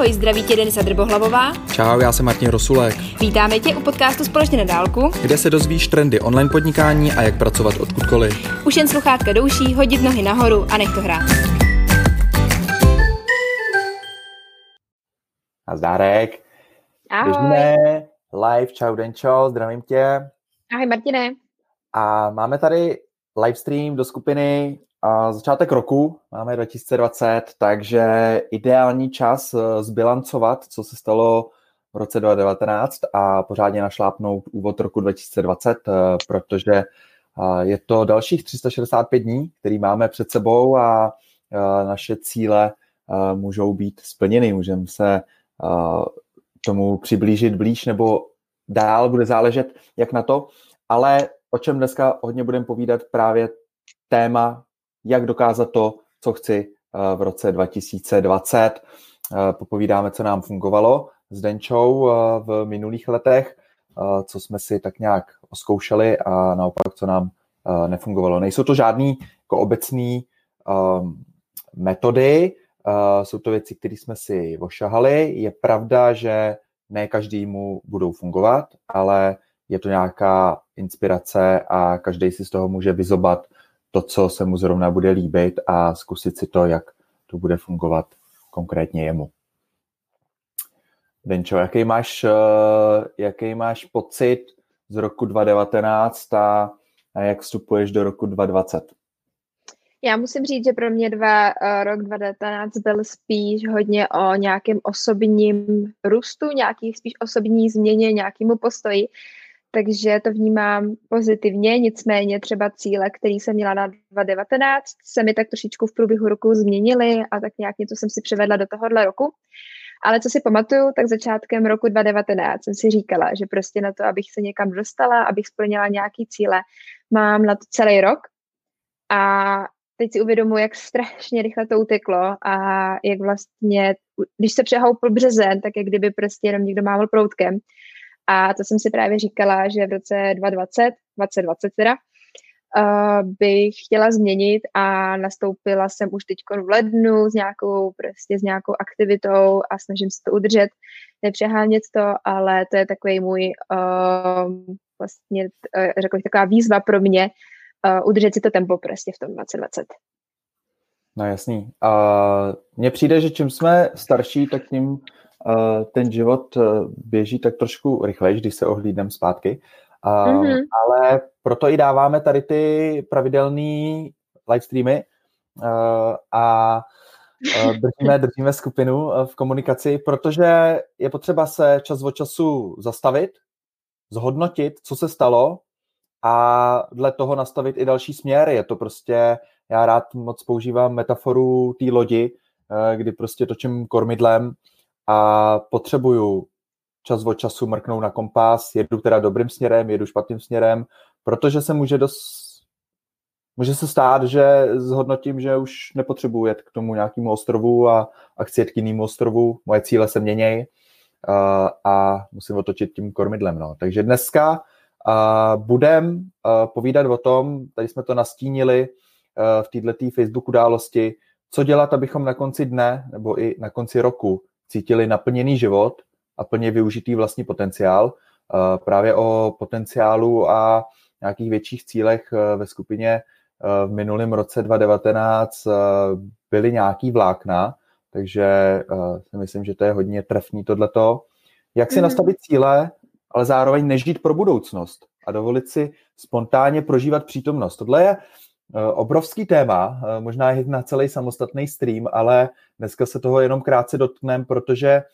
Ahoj, zdraví tě Denisa Drbohlavová. Čau, já jsem Martin Rosulek. Vítáme tě u podcastu Společně na dálku, kde se dozvíš trendy online podnikání a jak pracovat odkudkoliv. Už jen sluchátka douší, hodit nohy nahoru a nech to hrát. A zdárek. Ahoj. Běžíme live, čau Denčo, zdravím tě. Ahoj Martine. A máme tady livestream do skupiny a začátek roku, máme 2020, takže ideální čas eh, zbilancovat, co se stalo v roce 2019 a pořádně našlápnout úvod roku 2020, eh, protože eh, je to dalších 365 dní, který máme před sebou a naše cíle můžou být splněny. Můžeme se tomu přiblížit blíž nebo dál, bude záležet jak na to, ale o čem dneska hodně budeme povídat právě téma jak dokázat to, co chci eh, v roce 2020. Eh, popovídáme, co nám fungovalo s Denčou eh, v minulých letech, co jsme si tak nějak oskoušeli a naopak, co nám nefungovalo. Nejsou to žádný jako obecný metody, jsou to věci, které jsme si ošahali. Je pravda, že ne každému budou fungovat, ale je to nějaká inspirace a každý si z toho může vyzobat to, co se mu zrovna bude líbit a zkusit si to, jak to bude fungovat konkrétně jemu. Denčo, jaký máš, eh, jaký máš pocit z roku 2019 a, jak vstupuješ do roku 2020? Já musím říct, že pro mě dva, uh, rok 2019 byl spíš hodně o nějakém osobním růstu, nějaký spíš osobní změně, nějakému postoji takže to vnímám pozitivně, nicméně třeba cíle, který jsem měla na 2019, se mi tak trošičku v průběhu roku změnily a tak nějak něco jsem si převedla do tohohle roku. Ale co si pamatuju, tak začátkem roku 2019 jsem si říkala, že prostě na to, abych se někam dostala, abych splnila nějaký cíle, mám na to celý rok. A teď si uvědomuji, jak strašně rychle to uteklo a jak vlastně, když se přehoupl březen, tak jak kdyby prostě jenom někdo mával proutkem. A to jsem si právě říkala, že v roce 2020, 2020 teda, uh, bych chtěla změnit a nastoupila jsem už teď v lednu s nějakou, prostě s nějakou aktivitou a snažím se to udržet, nepřehánět to, ale to je takový můj uh, vlastně, uh, řekl bych, taková výzva pro mě, uh, udržet si to tempo prostě v tom 2020. No jasný. A mně přijde, že čím jsme starší, tak tím ten život eh, běží tak trošku rychleji, když se ohlídneme zpátky. mm-hmm. Ale proto i dáváme tady ty pravidelné live streamy eh, a eh, držíme, držíme skupinu v komunikaci, protože je potřeba se čas od času zastavit, zhodnotit, co se stalo a dle toho nastavit i další směr. Je to prostě, já rád moc používám metaforu té lodi, kdy prostě točím kormidlem a potřebuju čas od času mrknout na kompas, jedu teda dobrým směrem, jedu špatným směrem, protože se může dost Může se stát, že zhodnotím, že už nepotřebuji jet k tomu nějakému ostrovu a, a chci jet k jinému ostrovu, moje cíle se měnějí a, a musím otočit tím kormidlem. No. Takže dneska budem povídat o tom, tady jsme to nastínili v této Facebook události, co dělat, abychom na konci dne nebo i na konci roku cítili naplněný život a plně využitý vlastní potenciál. Eh, právě o potenciálu a nějakých větších cílech eh, ve skupině eh, v minulém roce 2019 byly nějaký vlákna, takže si myslím, že to je hodně trefný tohleto. Jak si mm. nastavit cíle, ale zároveň nežít pro budoucnost a dovolit si spontánně prožívat přítomnost. Tohle je obrovský téma, eh, možná je na celý samostatný stream, ale dneska se toho jenom krátce dotkneme, protože eh,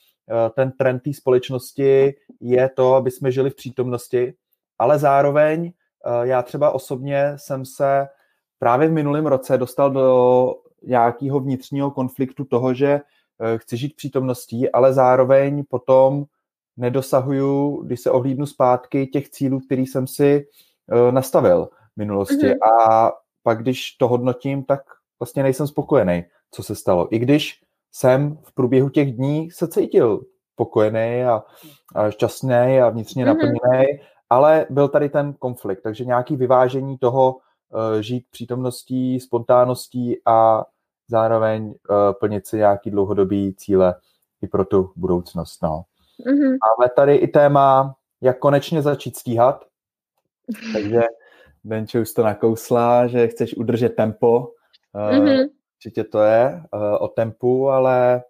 ten trend té společnosti je to, aby jsme žili v přítomnosti, ale zároveň já třeba osobně jsem se právě v minulém roce dostal do nějakého vnitřního konfliktu toho, že chci žít přítomností, ale zároveň potom nedosahuju, když se ohlídnu zpátky, těch cílů, který jsem si nastavil v minulosti. Mm-hmm. A pak když to hodnotím, tak vlastně nejsem spokojený, co se stalo. I když jsem v průběhu těch dní se cítil spokojený a, a šťastný a vnitřně mm-hmm. naplněný, ale byl tady ten konflikt, takže nějaký vyvážení toho uh, žít přítomností, spontánností a zároveň uh, plnit si nějaký dlouhodobý cíle i pro tu budoucnost. No. Mm-hmm. Máme tady i téma, jak konečně začít stíhat. Takže Benče už to nakousla, že chceš udržet tempo. Mm-hmm. Určitě to je o tempu, ale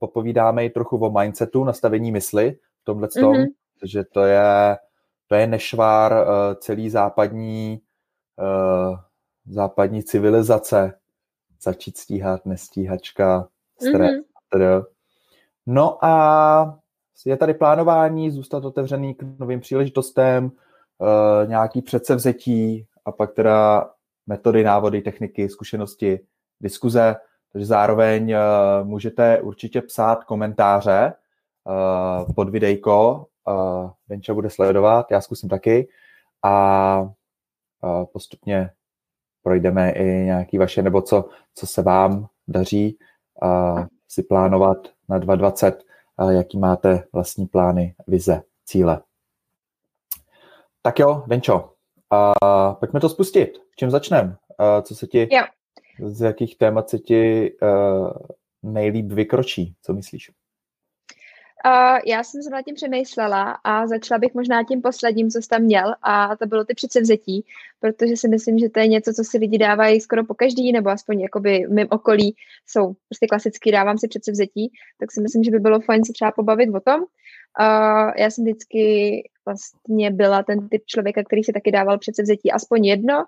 popovídáme i trochu o mindsetu, nastavení mysli v tomhle tom, mm-hmm. že to je, to je nešvár celý západní západní civilizace, začít stíhat, nestíhačka, stres. Mm-hmm. No a je tady plánování, zůstat otevřený k novým příležitostem, uh, nějaký předsevzetí a pak teda metody, návody, techniky, zkušenosti, diskuze. Takže zároveň uh, můžete určitě psát komentáře uh, pod videjko. Uh, Benča bude sledovat, já zkusím taky. A uh, postupně projdeme i nějaký vaše, nebo co, co se vám daří uh, si plánovat na 2020, uh, jaký máte vlastní plány, vize, cíle. Tak jo, Denčo, uh, pojďme to spustit. V čem začneme? Co se ti, jo. z jakých témat se ti uh, nejlíp vykročí? Co myslíš? Uh, já jsem se nad tím přemýšlela a začala bych možná tím posledním, co jsi tam měl a to bylo ty předsevzetí, protože si myslím, že to je něco, co si lidi dávají skoro po každý, nebo aspoň jakoby v mém okolí jsou prostě klasicky dávám si předsevzetí, tak si myslím, že by bylo fajn se třeba pobavit o tom. Uh, já jsem vždycky vlastně byla ten typ člověka, který si taky dával předsevzetí aspoň jedno,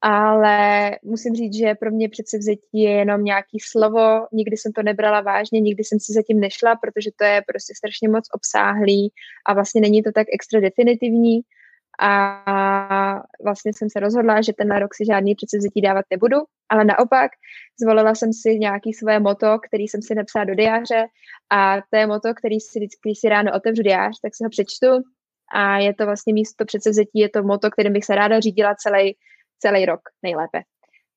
ale musím říct, že pro mě předsevzetí je jenom nějaký slovo, nikdy jsem to nebrala vážně, nikdy jsem si zatím nešla, protože to je prostě strašně moc obsáhlý a vlastně není to tak extra definitivní a vlastně jsem se rozhodla, že tenhle rok si žádný předsevzetí dávat nebudu, ale naopak zvolila jsem si nějaký své moto, který jsem si napsala do diáře a to je moto, který si vždycky, si ráno otevřu diář, tak si ho přečtu a je to vlastně místo předsevzetí, je to moto, kterým bych se ráda řídila celý celý rok nejlépe.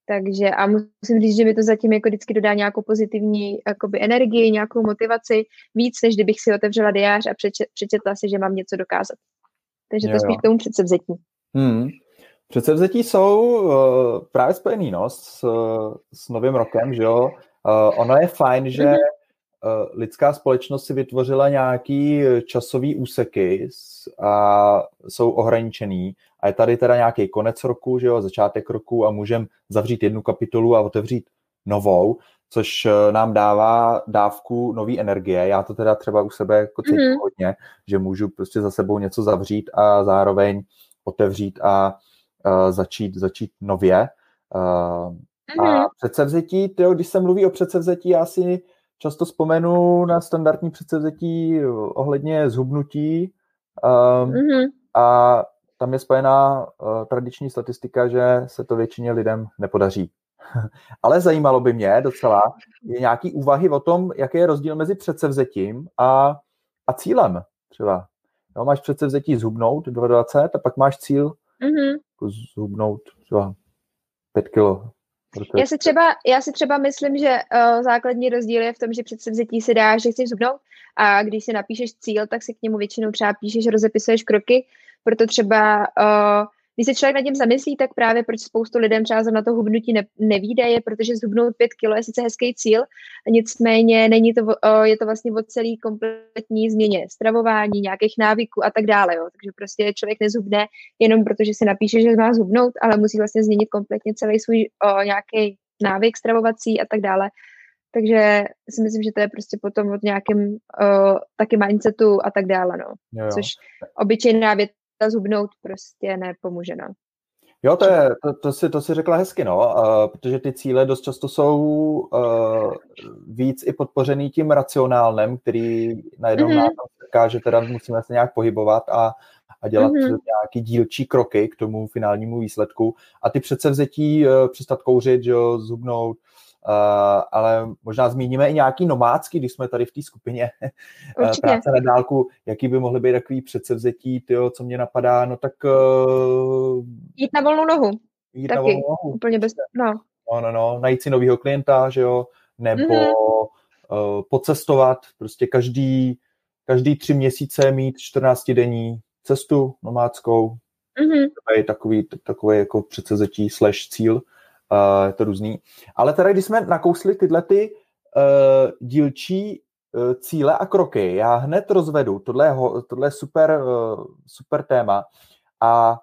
Takže a musím říct, že mi to zatím jako vždycky dodá nějakou pozitivní jakoby, energii, nějakou motivaci, víc, než kdybych si otevřela diář a přečet, přečetla si, že mám něco dokázat. Takže jo, to spíš k tomu předsevzetí. Hmm. Předsevzetí jsou uh, právě spojený no, s, s novým rokem, že jo. Uh, ono je fajn, že uh, lidská společnost si vytvořila nějaký časový úseky a jsou ohraničený a je tady teda nějaký konec roku, že jo, začátek roku a můžeme zavřít jednu kapitolu a otevřít novou, což eh, nám dává dávku nové energie. Já to teda třeba u sebe jako cítím mm-hmm. hodně, že můžu prostě za sebou něco zavřít a zároveň otevřít a uh, začít, začít nově. Uh, mm-hmm. A mhm. předsevzetí, tyjo, když se mluví o předsevzetí, já si často vzpomenu na standardní předsevzetí ohledně zhubnutí um, mm-hmm. a tam je spojená uh, tradiční statistika, že se to většině lidem nepodaří. Ale zajímalo by mě docela, je nějaký úvahy o tom, jaký je rozdíl mezi předsevzetím a, a cílem třeba. Jo, máš předsevzetí zhubnout 20 a pak máš cíl mm-hmm. zhubnout třeba 5 kilo. Já si, třeba, já si třeba myslím, že uh, základní rozdíl je v tom, že předsevzetí si dáš, že chceš zhubnout a když si napíšeš cíl, tak si k němu většinou třeba píšeš, rozepisuješ kroky proto třeba, uh, když se člověk nad tím zamyslí, tak právě proč spoustu lidem třeba na to hubnutí ne, nevíde, je, protože zhubnout pět kilo je sice hezký cíl, nicméně není to, je to vlastně o celý kompletní změně stravování, nějakých návyků a tak dále. Jo. Takže prostě člověk nezhubne jenom protože si napíše, že má zhubnout, ale musí vlastně změnit kompletně celý svůj uh, nějaký návyk stravovací a tak dále. Takže si myslím, že to je prostě potom od nějakém uh, taky mindsetu a tak dále, no. Jo, jo. Což obyčejná věc ta zubnout prostě nepomůže, no. Jo, to, je, to, to, si, to si řekla hezky, no, uh, protože ty cíle dost často jsou uh, víc i podpořený tím racionálnem, který najednou mm-hmm. nám říká, že teda musíme se nějak pohybovat a, a dělat mm-hmm. nějaký dílčí kroky k tomu finálnímu výsledku. A ty předsevzetí uh, přestat kouřit, že jo, zubnout, Uh, ale možná zmíníme i nějaký nomádský, když jsme tady v té skupině uh, práce na dálku, jaký by mohly být takový předsevzetí, tyjo, co mě napadá, no tak... Uh, jít na volnou nohu. Jít Taky. na volnou nohu. Úplně bez... No. No, no, no, najít si novýho klienta, že jo, nebo mm-hmm. uh, pocestovat, prostě každý, každý tři měsíce mít 14 denní cestu nomádskou, mm-hmm. to je takový, takový jako předsevzetí slash cíl, je to různý. Ale teda, když jsme nakousli tyhle ty uh, dílčí cíle a kroky já hned rozvedu. Tohle je, tohle je super, super téma a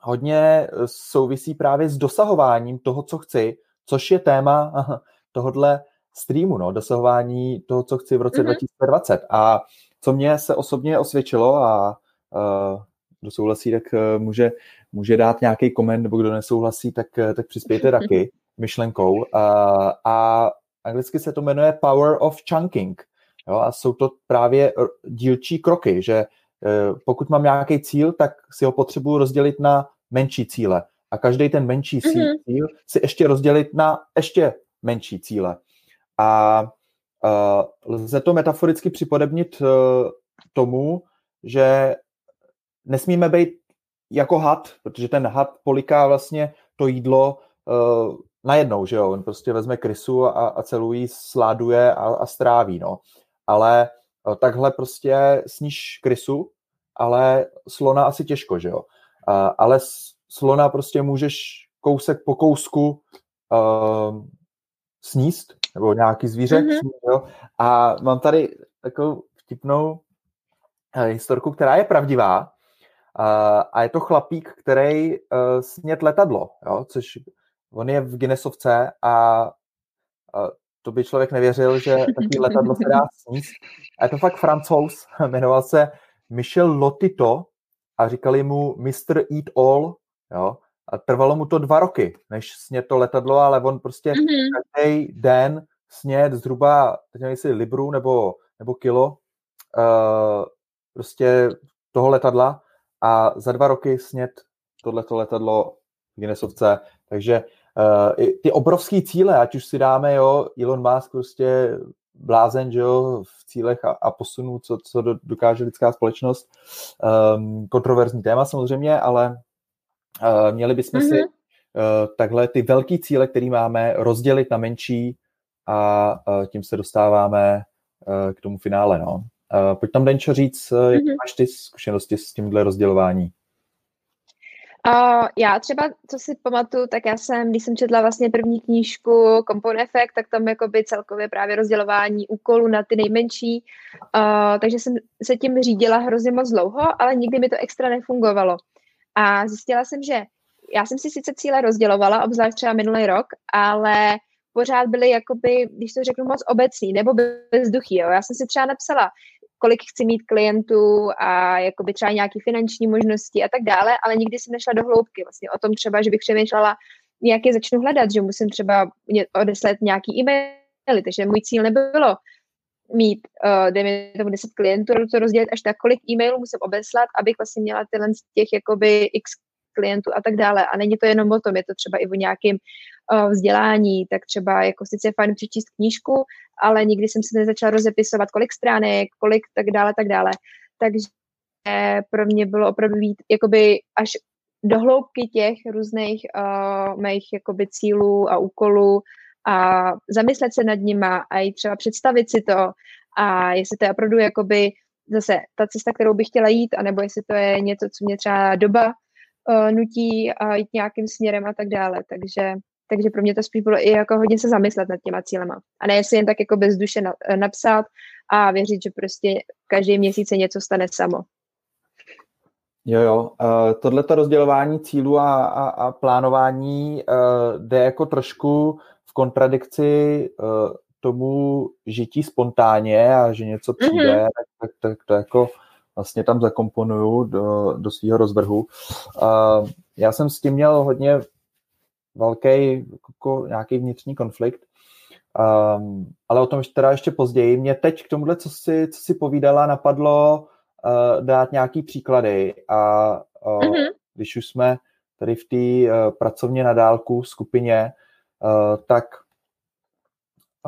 hodně souvisí právě s dosahováním toho, co chci, což je téma tohohle streamu, no, dosahování toho, co chci v roce mm-hmm. 2020. A co mě se osobně osvědčilo a uh, kdo souhlasí, tak uh, může, může dát nějaký koment, nebo kdo nesouhlasí, tak, uh, tak přispějte taky myšlenkou. Uh, a anglicky se to jmenuje Power of Chunking. Jo, a jsou to právě dílčí kroky, že uh, pokud mám nějaký cíl, tak si ho potřebuji rozdělit na menší cíle. A každý ten menší mm-hmm. cíl si ještě rozdělit na ještě menší cíle. A uh, lze to metaforicky připodebnit uh, tomu, že nesmíme být jako had, protože ten had poliká vlastně to jídlo uh, najednou, že jo, on prostě vezme krysu a, a celou jí sláduje a, a stráví, no. Ale uh, takhle prostě sníš krysu, ale slona asi těžko, že jo. Uh, ale slona prostě můžeš kousek po kousku uh, sníst, nebo nějaký zvíře. Mm-hmm. Jo? A mám tady takovou vtipnou uh, historku, která je pravdivá. A je to chlapík, který uh, snět letadlo, jo? což on je v Guinnessovce a to by člověk nevěřil, že takový letadlo se dá sníst. A je to fakt francouz, jmenoval se Michel Lotito a říkali mu Mr. Eat All, jo? A trvalo mu to dva roky, než snět to letadlo, ale on prostě mm-hmm. každý den snět zhruba, teď nevím, jestli libru nebo, nebo kilo uh, prostě toho letadla a za dva roky snět tohleto letadlo v Guinnessovce, takže uh, ty obrovské cíle, ať už si dáme, jo, Elon Musk prostě blázen, že jo, v cílech a, a posunu, co, co dokáže lidská společnost. Um, kontroverzní téma samozřejmě, ale uh, měli bychom mm-hmm. si uh, takhle ty velký cíle, které máme, rozdělit na menší a uh, tím se dostáváme uh, k tomu finále. No. Uh, pojď tam, Denčo, říct, uh, jak mm-hmm. máš ty zkušenosti s tímhle rozdělování? Uh, já třeba, co si pamatuju, tak já jsem, když jsem četla vlastně první knížku Compound Effect, tak tam jakoby celkově právě rozdělování úkolů na ty nejmenší, uh, takže jsem se tím řídila hrozně moc dlouho, ale nikdy mi to extra nefungovalo. A zjistila jsem, že já jsem si sice cíle rozdělovala, obzvlášť třeba minulý rok, ale pořád byly jakoby, když to řeknu moc obecný, nebo bezduchý. Jo. Já jsem si třeba napsala, kolik chci mít klientů a jakoby třeba nějaké finanční možnosti a tak dále, ale nikdy jsem nešla do hloubky vlastně o tom třeba, že bych přemýšlela, jak je začnu hledat, že musím třeba odeslat nějaký e-maily, takže můj cíl nebylo mít, uh, dejme tomu 10 klientů, to rozdělit až tak, kolik e-mailů musím obeslat, abych vlastně měla tyhle z těch jakoby x klientů a tak dále. A není to jenom o tom, je to třeba i o nějakém uh, vzdělání, tak třeba jako sice je fajn přečíst knížku, ale nikdy jsem si nezačala rozepisovat, kolik stránek, kolik tak dále, tak dále. Takže pro mě bylo opravdu být jakoby až do hloubky těch různých uh, mých jakoby cílů a úkolů a zamyslet se nad nima a i třeba představit si to a jestli to je opravdu jakoby zase ta cesta, kterou bych chtěla jít, anebo jestli to je něco, co mě třeba doba uh, nutí a jít nějakým směrem a tak dále. Takže, takže pro mě to spíš bylo i jako hodně se zamyslet nad těma cílema. A ne si jen tak jako bez duše na, eh, napsat a věřit, že prostě každý měsíc se něco stane samo. Jo, jo. Uh, tohleto rozdělování cílů a, a, a plánování uh, jde jako trošku v kontradikci uh, tomu žití spontánně a že něco přijde, mm-hmm. tak, tak, tak to jako vlastně tam zakomponuju do, do svého rozvrhu. Uh, já jsem s tím měl hodně velký jako nějaký vnitřní konflikt, um, ale o tom teda ještě později. Mě teď k tomuhle, co si, co si povídala, napadlo uh, dát nějaký příklady a uh, mm-hmm. když už jsme tady v té uh, pracovně na dálku skupině, uh, tak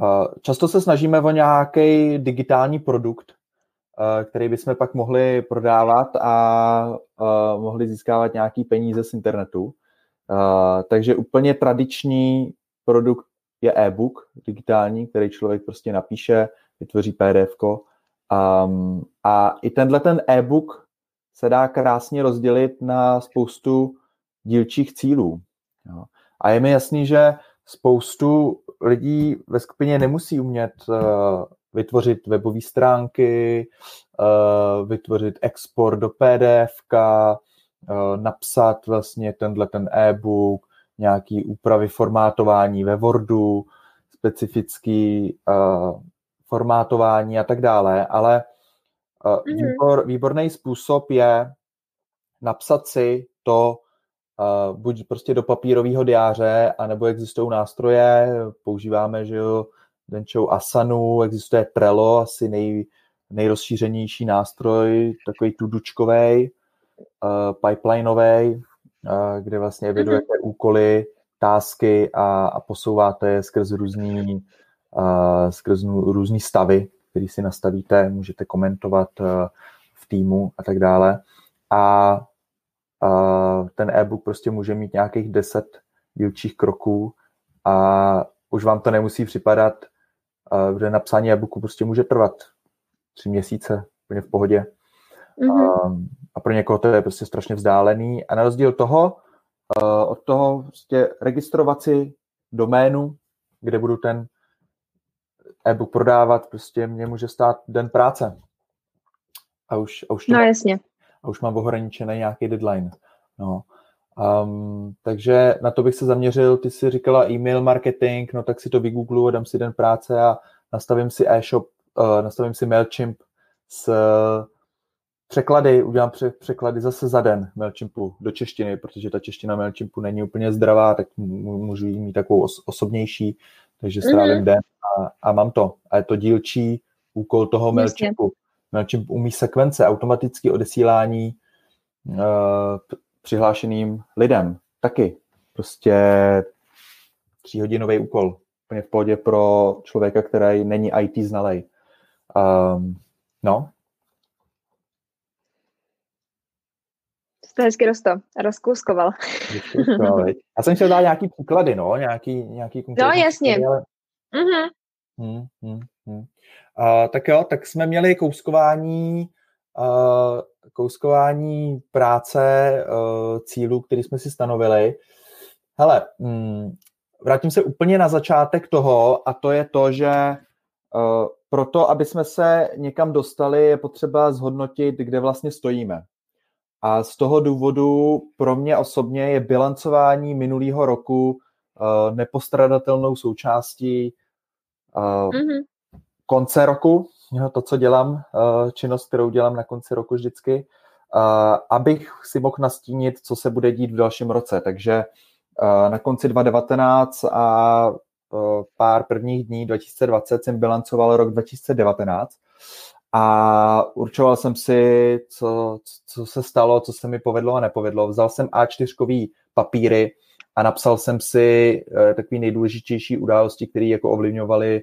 uh, často se snažíme o nějaký digitální produkt, který bychom pak mohli prodávat a uh, mohli získávat nějaký peníze z internetu. Uh, takže úplně tradiční produkt je e-book digitální, který člověk prostě napíše, vytvoří PDF. Um, a i tenhle ten e-book se dá krásně rozdělit na spoustu dílčích cílů. A je mi jasný, že spoustu lidí ve skupině nemusí umět vytvořit webové stránky, uh, vytvořit export do PDF, uh, napsat vlastně tenhle ten e-book, nějaký úpravy formátování ve Wordu, specifický uh, formátování a tak dále, ale mm-hmm. výbor, výborný způsob je napsat si to buď prostě do papírového diáře, anebo existují nástroje, používáme, že jo, Denčou Asanu, existuje Trello, asi nej, nejrozšířenější nástroj, takový tudučkový, uh, pipelineový, uh, kde vlastně evidujete mm-hmm. úkoly, tásky a, a posouváte je skrz různý, uh, skrz různý stavy, který si nastavíte, můžete komentovat uh, v týmu a tak dále. A uh, ten e-book prostě může mít nějakých 10 dílčích kroků a už vám to nemusí připadat kde napsání e-booku prostě může trvat tři měsíce, úplně v pohodě. Mm-hmm. A pro někoho to je prostě strašně vzdálený. A na rozdíl toho, od toho prostě registrovat si doménu, kde budu ten e-book prodávat, prostě mě může stát den práce. A už, a už, no, jasně. A už mám ohraničený nějaký deadline. No. Um, takže na to bych se zaměřil. Ty jsi říkala e-mail marketing, no tak si to vygooglu, dám si den práce a nastavím si e-shop, uh, nastavím si MailChimp s uh, překlady, udělám pře- překlady zase za den MailChimpu do češtiny, protože ta čeština MailChimpu není úplně zdravá, tak můžu jí mít takovou os- osobnější, takže strávím mm-hmm. den a, a mám to. A je to dílčí úkol toho MailChimpu. MailChimp umí sekvence, automatické odesílání uh, přihlášeným lidem. Taky. Prostě tříhodinový úkol. Úplně v pohodě pro člověka, který není IT znalej. Um, no. Jste hezky rosto, rozkouskoval. Já jsem chtěl dát nějaký příklady, no, nějaký, nějaký No, jasně. Příklady, ale... mm-hmm. hmm, hmm, hmm. Uh, tak jo, tak jsme měli kouskování kouskování práce, uh, cílů, který jsme si stanovili. Hele, mm, vrátím se úplně na začátek toho a to je to, že uh, proto, aby jsme se někam dostali, je potřeba zhodnotit, kde vlastně stojíme. A z toho důvodu pro mě osobně je bilancování minulého roku uh, nepostradatelnou součástí mm-hmm. konce roku, to, co dělám, eh, činnost, kterou dělám na konci roku vždycky, eh, abych si mohl nastínit, co se bude dít v dalším roce. Takže eh, na konci 2019 a pár prvních dní 2020 jsem bilancoval rok 2019 a určoval jsem si, co, co se stalo, co se mi povedlo a nepovedlo. Vzal jsem A4 papíry a napsal jsem si takové nejdůležitější události, které jako ovlivňovaly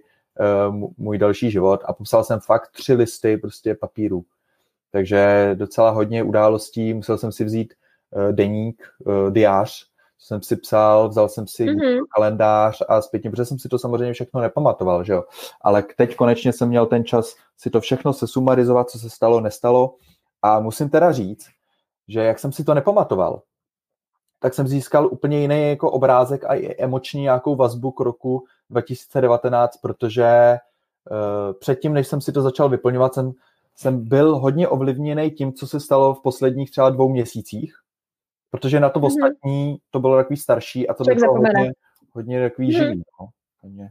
můj další život a popsal jsem fakt tři listy prostě papíru. Takže docela hodně událostí, musel jsem si vzít uh, deník, uh, diář, jsem si psal, vzal jsem si mm-hmm. kalendář a zpětně, protože jsem si to samozřejmě všechno nepamatoval, že jo. Ale teď konečně jsem měl ten čas si to všechno se sumarizovat, co se stalo, nestalo. A musím teda říct, že jak jsem si to nepamatoval, tak jsem získal úplně jiný jako obrázek a emoční nějakou vazbu k roku 2019, protože uh, předtím, než jsem si to začal vyplňovat, jsem, jsem byl hodně ovlivněný tím, co se stalo v posledních třeba dvou měsících, protože na to mm-hmm. ostatní to bylo takový starší a to bylo hodně, hodně takový mm-hmm. živý. No. Hodně.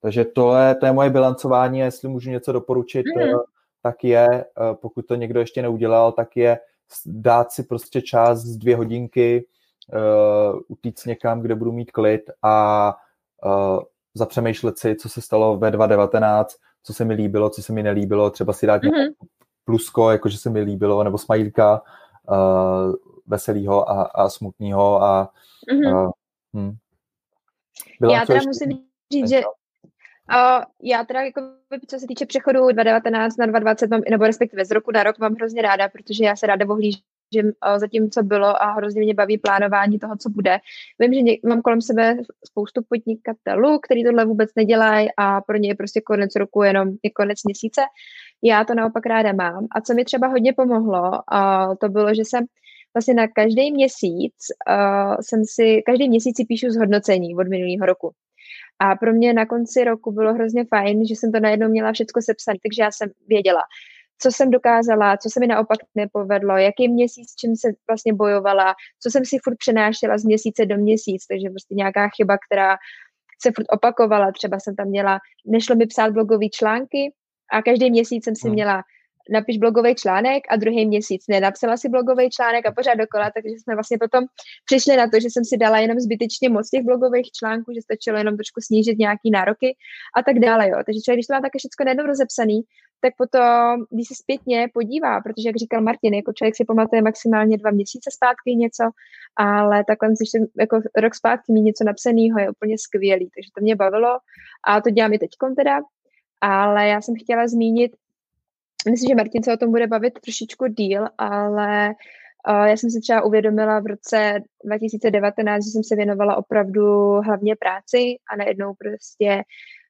Takže to je, to je moje bilancování a jestli můžu něco doporučit, mm-hmm. tak je, eh, pokud to někdo ještě neudělal, tak je dát si prostě čas z dvě hodinky, uh, utíct někam, kde budu mít klid a uh, zapřemýšlet si, co se stalo ve 2019, co se mi líbilo, co se mi nelíbilo, třeba si dát mm-hmm. plusko, jakože se mi líbilo, nebo smajlíka uh, veselýho a, a smutného a mm-hmm. uh, hm. Já teda ještě... musím říct, že Uh, já teda, jako, co se týče přechodu 2019 na 2020, mám, nebo respektive z roku na rok, mám hrozně ráda, protože já se ráda ohlížím že za tím, co bylo a hrozně mě baví plánování toho, co bude. Vím, že mám kolem sebe spoustu podnikatelů, kteří tohle vůbec nedělají a pro ně je prostě konec roku jenom je konec měsíce. Já to naopak ráda mám. A co mi třeba hodně pomohlo, uh, to bylo, že jsem vlastně na každý měsíc uh, jsem si, každý měsíc si píšu zhodnocení od minulého roku. A pro mě na konci roku bylo hrozně fajn, že jsem to najednou měla všechno sepsané, takže já jsem věděla, co jsem dokázala, co se mi naopak nepovedlo, jaký měsíc, čím se vlastně bojovala, co jsem si furt přenášela z měsíce do měsíc, takže prostě nějaká chyba, která se furt opakovala, třeba jsem tam měla, nešlo mi psát blogové články a každý měsíc jsem si hmm. měla napiš blogový článek a druhý měsíc nenapsala si blogový článek a pořád dokola, takže jsme vlastně potom přišli na to, že jsem si dala jenom zbytečně moc těch blogových článků, že stačilo jenom trošku snížit nějaký nároky a tak dále. Jo. Takže člověk, když to má také všechno najednou rozepsaný, tak potom, když se zpětně podívá, protože jak říkal Martin, jako člověk si pamatuje maximálně dva měsíce zpátky něco, ale takhle, když jsem jako rok zpátky mít něco napsaného, je úplně skvělý, takže to mě bavilo a to dělám i teď teda, ale já jsem chtěla zmínit Myslím, že Martin se o tom bude bavit trošičku díl, ale uh, já jsem si třeba uvědomila v roce 2019, že jsem se věnovala opravdu hlavně práci a najednou prostě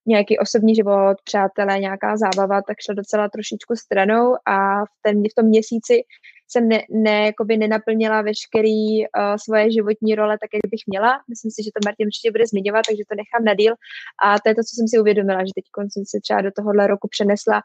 nějaký osobní život, přátelé, nějaká zábava, tak šla docela trošičku stranou a v, ten, v tom měsíci jsem ne, ne, jakoby nenaplnila veškerý uh, svoje životní role tak, jak bych měla. Myslím si, že to Martin určitě bude zmiňovat, takže to nechám na díl. A to je to, co jsem si uvědomila, že teď jsem se třeba do tohohle roku přenesla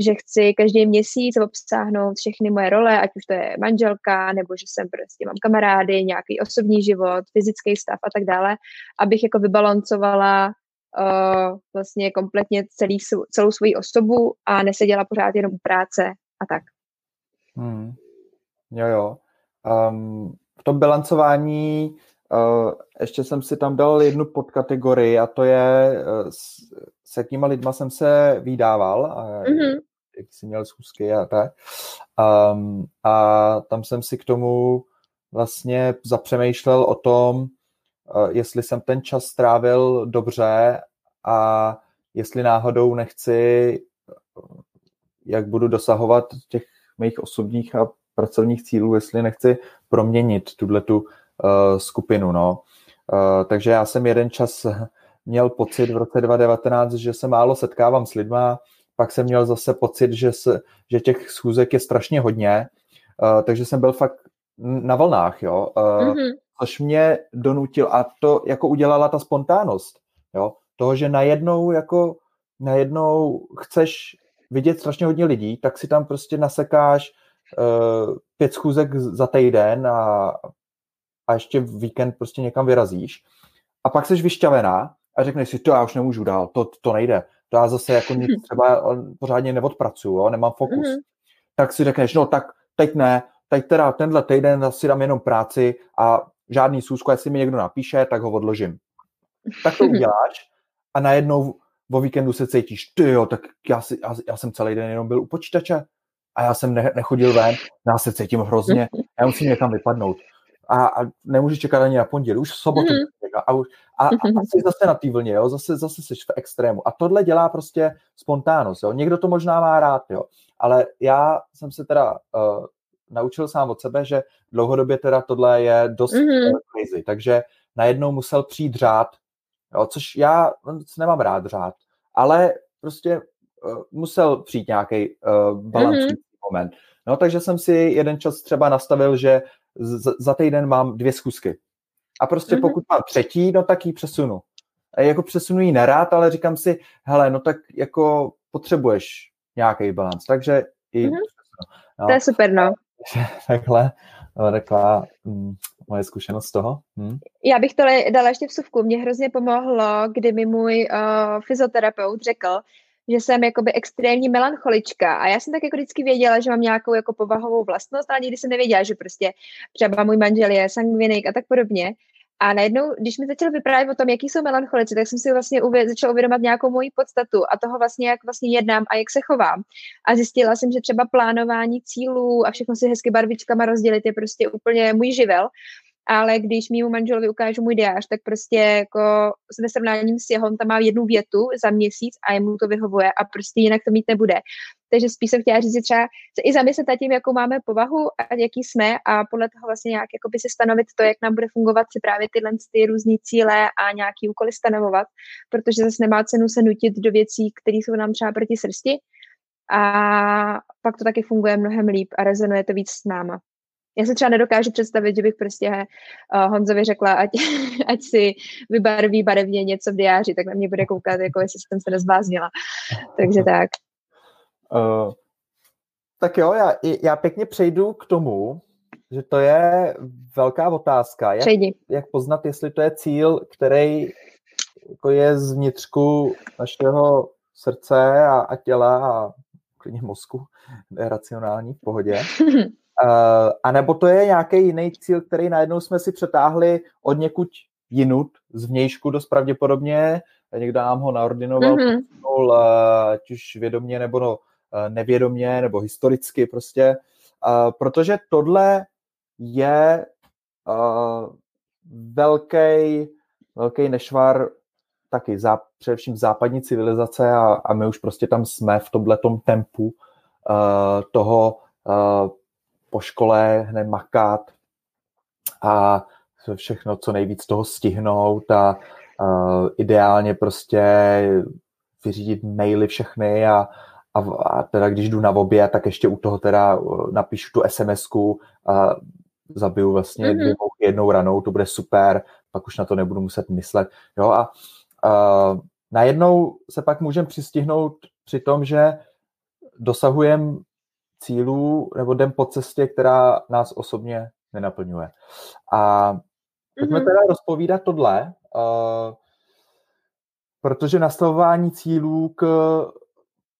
že chci každý měsíc obsáhnout všechny moje role, ať už to je manželka, nebo že jsem prostě mám kamarády, nějaký osobní život, fyzický stav a tak dále, abych jako vybalancovala uh, vlastně kompletně celý, celou svoji osobu a neseděla pořád jenom u práce a tak. Hmm. Jo, jo. Um, v tom bilancování uh, ještě jsem si tam dal jednu podkategorii a to je uh, s jakýma lidma jsem se vydával, a mm-hmm. jak jsi měl schůzky a tak. Um, a tam jsem si k tomu vlastně zapřemýšlel o tom, jestli jsem ten čas strávil dobře a jestli náhodou nechci, jak budu dosahovat těch mých osobních a pracovních cílů, jestli nechci proměnit tuhle tu uh, skupinu. No. Uh, takže já jsem jeden čas měl pocit v roce 2019, že se málo setkávám s lidma, pak jsem měl zase pocit, že, se, že těch schůzek je strašně hodně, uh, takže jsem byl fakt na vlnách, jo, uh, mm-hmm. Což mě donutil a to jako udělala ta spontánnost, jo, toho, že najednou jako najednou chceš vidět strašně hodně lidí, tak si tam prostě nasekáš uh, pět schůzek za týden a, a ještě v víkend prostě někam vyrazíš a pak jsi vyšťavená a řekneš si, to já už nemůžu dál, to, to nejde, to já zase jako nic třeba pořádně neodpracuju, jo, nemám fokus. Mm-hmm. Tak si řekneš, no tak teď ne, teď teda tenhle týden si dám jenom práci a žádný sůzku, jestli mi někdo napíše, tak ho odložím. Tak to uděláš a najednou o víkendu se cítíš, ty jo, tak já, si, já, já jsem celý den jenom byl u počítače a já jsem ne, nechodil ven, já se cítím hrozně, já musím někam vypadnout a, a nemůžeš čekat ani na pondělí, už v sobotu. Mm-hmm. A, už, a, a, a jsi zase na té vlně, jo? Zase, zase jsi v extrému. A tohle dělá prostě spontánnost. Jo? Někdo to možná má rád, jo? ale já jsem se teda uh, naučil sám od sebe, že dlouhodobě teda tohle je dost mm-hmm. crazy, takže najednou musel přijít řád, jo? což já nemám rád řád, ale prostě uh, musel přijít nějaký uh, balanční mm-hmm. moment. No, takže jsem si jeden čas třeba nastavil, že za týden mám dvě schůzky. A prostě mm-hmm. pokud mám třetí, no tak ji přesunu. A jako přesunu ji nerád, ale říkám si, hele, no tak jako potřebuješ nějaký balans, takže i mm-hmm. no. To je super, no. Takhle, taková hm, moje zkušenost z toho. Hm. Já bych to dala ještě v suvku. Mě hrozně pomohlo, kdy mi můj uh, fyzioterapeut řekl, že jsem jakoby extrémní melancholička a já jsem tak jako vždycky věděla, že mám nějakou jako povahovou vlastnost, ale nikdy jsem nevěděla, že prostě třeba můj manžel je sangvinik a tak podobně. A najednou, když mi začal vyprávět o tom, jaký jsou melancholici, tak jsem si vlastně uvě- začala uvědomovat nějakou moji podstatu a toho vlastně, jak vlastně jednám a jak se chovám. A zjistila jsem, že třeba plánování cílů a všechno si hezky barvičkama rozdělit je prostě úplně můj živel ale když mýmu manželovi ukážu můj diář, tak prostě jako ve srovnáním s jeho, on tam má jednu větu za měsíc a jemu to vyhovuje a prostě jinak to mít nebude. Takže spíš jsem chtěla říct, že třeba se i zamyslet nad tím, jakou máme povahu a jaký jsme a podle toho vlastně nějak by si stanovit to, jak nám bude fungovat si právě tyhle ty různé cíle a nějaký úkoly stanovovat, protože zase nemá cenu se nutit do věcí, které jsou nám třeba proti srsti a pak to taky funguje mnohem líp a rezonuje to víc s náma. Já se třeba nedokážu představit, že bych prostě uh, Honzovi řekla, ať, ať si vybarví barevně něco v diáři, tak na mě bude koukat, jako jestli jsem se nezbláznila. Takže tak. Uh, tak jo, já, já pěkně přejdu k tomu, že to je velká otázka. Jak, jak poznat, jestli to je cíl, který jako je z vnitřku našeho srdce a, a těla a klidně mozku, je racionální v pohodě. Uh, a nebo to je nějaký jiný cíl, který najednou jsme si přetáhli od někud jinut, z vnějšku dost pravděpodobně, někdo nám ho naordinoval, mm-hmm. ať už vědomě nebo no, nevědomě, nebo historicky prostě, uh, protože tohle je uh, velký, velký nešvar taky zá, především západní civilizace a, a my už prostě tam jsme v tomhletom tempu uh, toho uh, po škole hned makat a všechno co nejvíc toho stihnout a uh, ideálně prostě vyřídit maily všechny a, a, a teda když jdu na oběd, tak ještě u toho teda napíšu tu SMS-ku a zabiju vlastně mm-hmm. dvě jednou ranou, to bude super, pak už na to nebudu muset myslet. Jo, a uh, najednou se pak můžeme přistihnout při tom, že dosahujeme cílů nebo jdem po cestě, která nás osobně nenaplňuje. A pojďme mm-hmm. teda rozpovídat tohle, uh, protože nastavování cílů k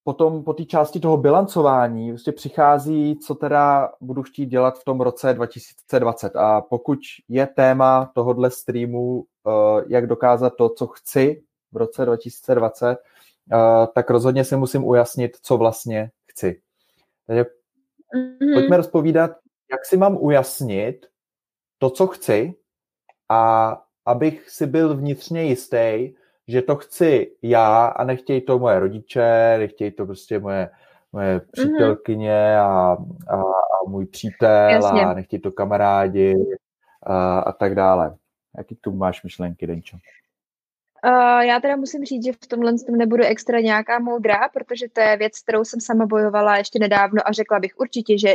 potom po té části toho bilancování vlastně přichází, co teda budu chtít dělat v tom roce 2020. A pokud je téma tohohle streamu, eh, jak dokázat to, co chci v roce 2020, eh, tak rozhodně si musím ujasnit, co vlastně chci. Takže mm-hmm. pojďme rozpovídat, jak si mám ujasnit to, co chci a abych si byl vnitřně jistý, že to chci já a nechtějí to moje rodiče, nechtějí to prostě moje, moje mhm. přítelkyně a, a, a můj přítel Jasně. a nechtějí to kamarádi a, a tak dále. Jaký tu máš myšlenky, Denčo? Uh, já teda musím říct, že v tomhle tom nebudu extra nějaká moudrá, protože to je věc, kterou jsem sama bojovala ještě nedávno a řekla bych určitě, že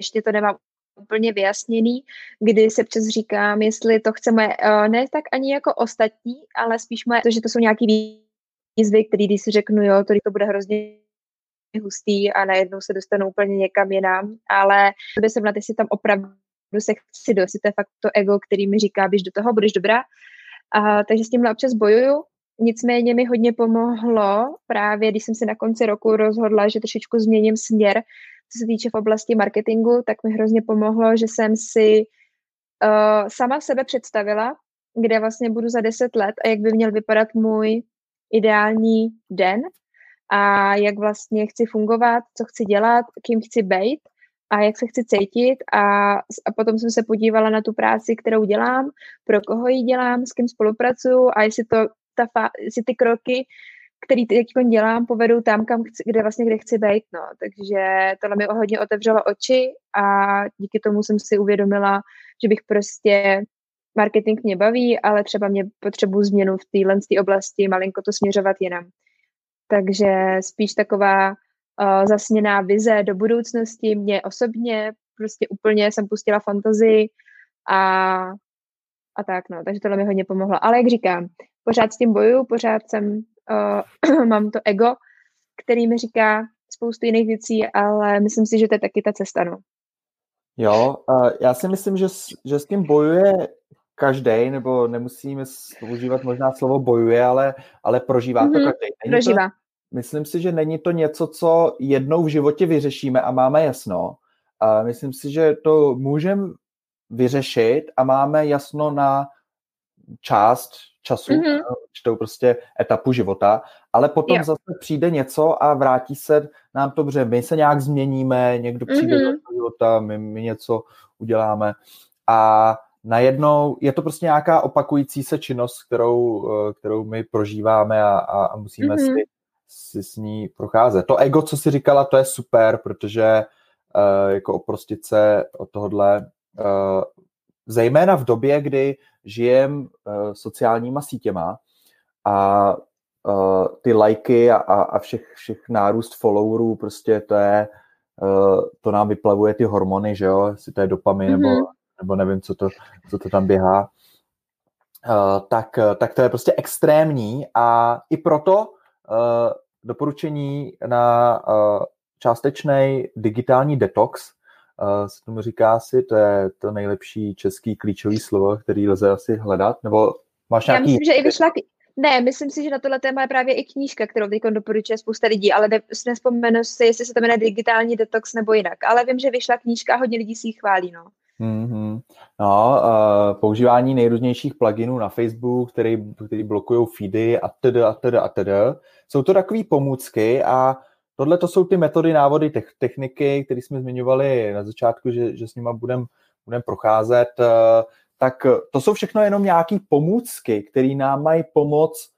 ještě to nemám úplně vyjasněný, kdy se přes říkám, jestli to chceme uh, ne tak ani jako ostatní, ale spíš moje, to, že to jsou nějaký výzvy, který když si řeknu, jo, to, to bude hrozně hustý a najednou se dostanu úplně někam jinam, ale by jsem na jestli tam opravdu se chci dost, to je fakt to ego, který mi říká, běž do toho, budeš dobrá. A, takže s tímhle občas bojuju, Nicméně mi hodně pomohlo právě, když jsem se na konci roku rozhodla, že trošičku změním směr, co se týče v oblasti marketingu, tak mi hrozně pomohlo, že jsem si uh, sama sebe představila, kde vlastně budu za deset let a jak by měl vypadat můj ideální den a jak vlastně chci fungovat, co chci dělat, kým chci být a jak se chci cítit a, a potom jsem se podívala na tu práci, kterou dělám, pro koho ji dělám, s kým spolupracuju a jestli to ta jestli ty kroky který teď dělám, povedou tam, kam chci, kde vlastně kde chci být, no. Takže tohle mi hodně otevřelo oči a díky tomu jsem si uvědomila, že bych prostě marketing mě baví, ale třeba mě potřebuji změnu v téhle oblasti, malinko to směřovat jinam. Takže spíš taková uh, zasněná vize do budoucnosti mě osobně, prostě úplně jsem pustila fantazii a, a tak, no. Takže tohle mi hodně pomohlo. Ale jak říkám, pořád s tím boju, pořád jsem uh, mám to ego, který mi říká spoustu jiných věcí, ale myslím si, že to je taky ta cesta, no. Jo, uh, já si myslím, že, že s tím bojuje každý, nebo nemusíme používat možná slovo bojuje, ale, ale prožívá mm-hmm, to mhm, každý. Prožívá. To, myslím si, že není to něco, co jednou v životě vyřešíme a máme jasno. A myslím si, že to můžeme vyřešit a máme jasno na část času, mm-hmm. určitou prostě etapu života, ale potom yeah. zase přijde něco a vrátí se nám to, že my se nějak změníme, někdo přijde mm-hmm. do života, my, my něco uděláme a najednou je to prostě nějaká opakující se činnost, kterou, eh, kterou my prožíváme a, a, a musíme mm-hmm. si, si s ní procházet. To ego, co si říkala, to je super, protože uh, jako oprostit se od tohohle, uh, zejména v době, kdy žijem uh, sociálníma sítěma a uh, ty lajky a, a všech, všech nárůst followerů, prostě to je, to nám vyplavuje ty hormony, že jo, jestli to je dopamin mm-hmm. nebo, mhm. nebo nevím, co to, co to tam běhá, tak, tak to je prostě extrémní a i proto doporučení na částečný digitální detox, se tomu říká si, to je to nejlepší český klíčový slovo, který lze asi hledat, nebo máš nějaký... Já myslím, že i vyšla, ne, myslím si, že na tohle téma je právě i knížka, kterou teď doporučuje spousta lidí, ale ne, nespomenu si, jestli se to jmenuje digitální detox nebo jinak. Ale vím, že vyšla knížka a hodně lidí si ji chválí. No. Mm-hmm. No, uh, používání nejrůznějších pluginů na Facebook, který, který blokují feedy a tedy a tedy a tedy. Jsou to takové pomůcky a tohle to jsou ty metody, návody, te- techniky, které jsme zmiňovali na začátku, že, že s nima budeme budem procházet. Uh, tak to jsou všechno jenom nějaké pomůcky, které nám mají pomoct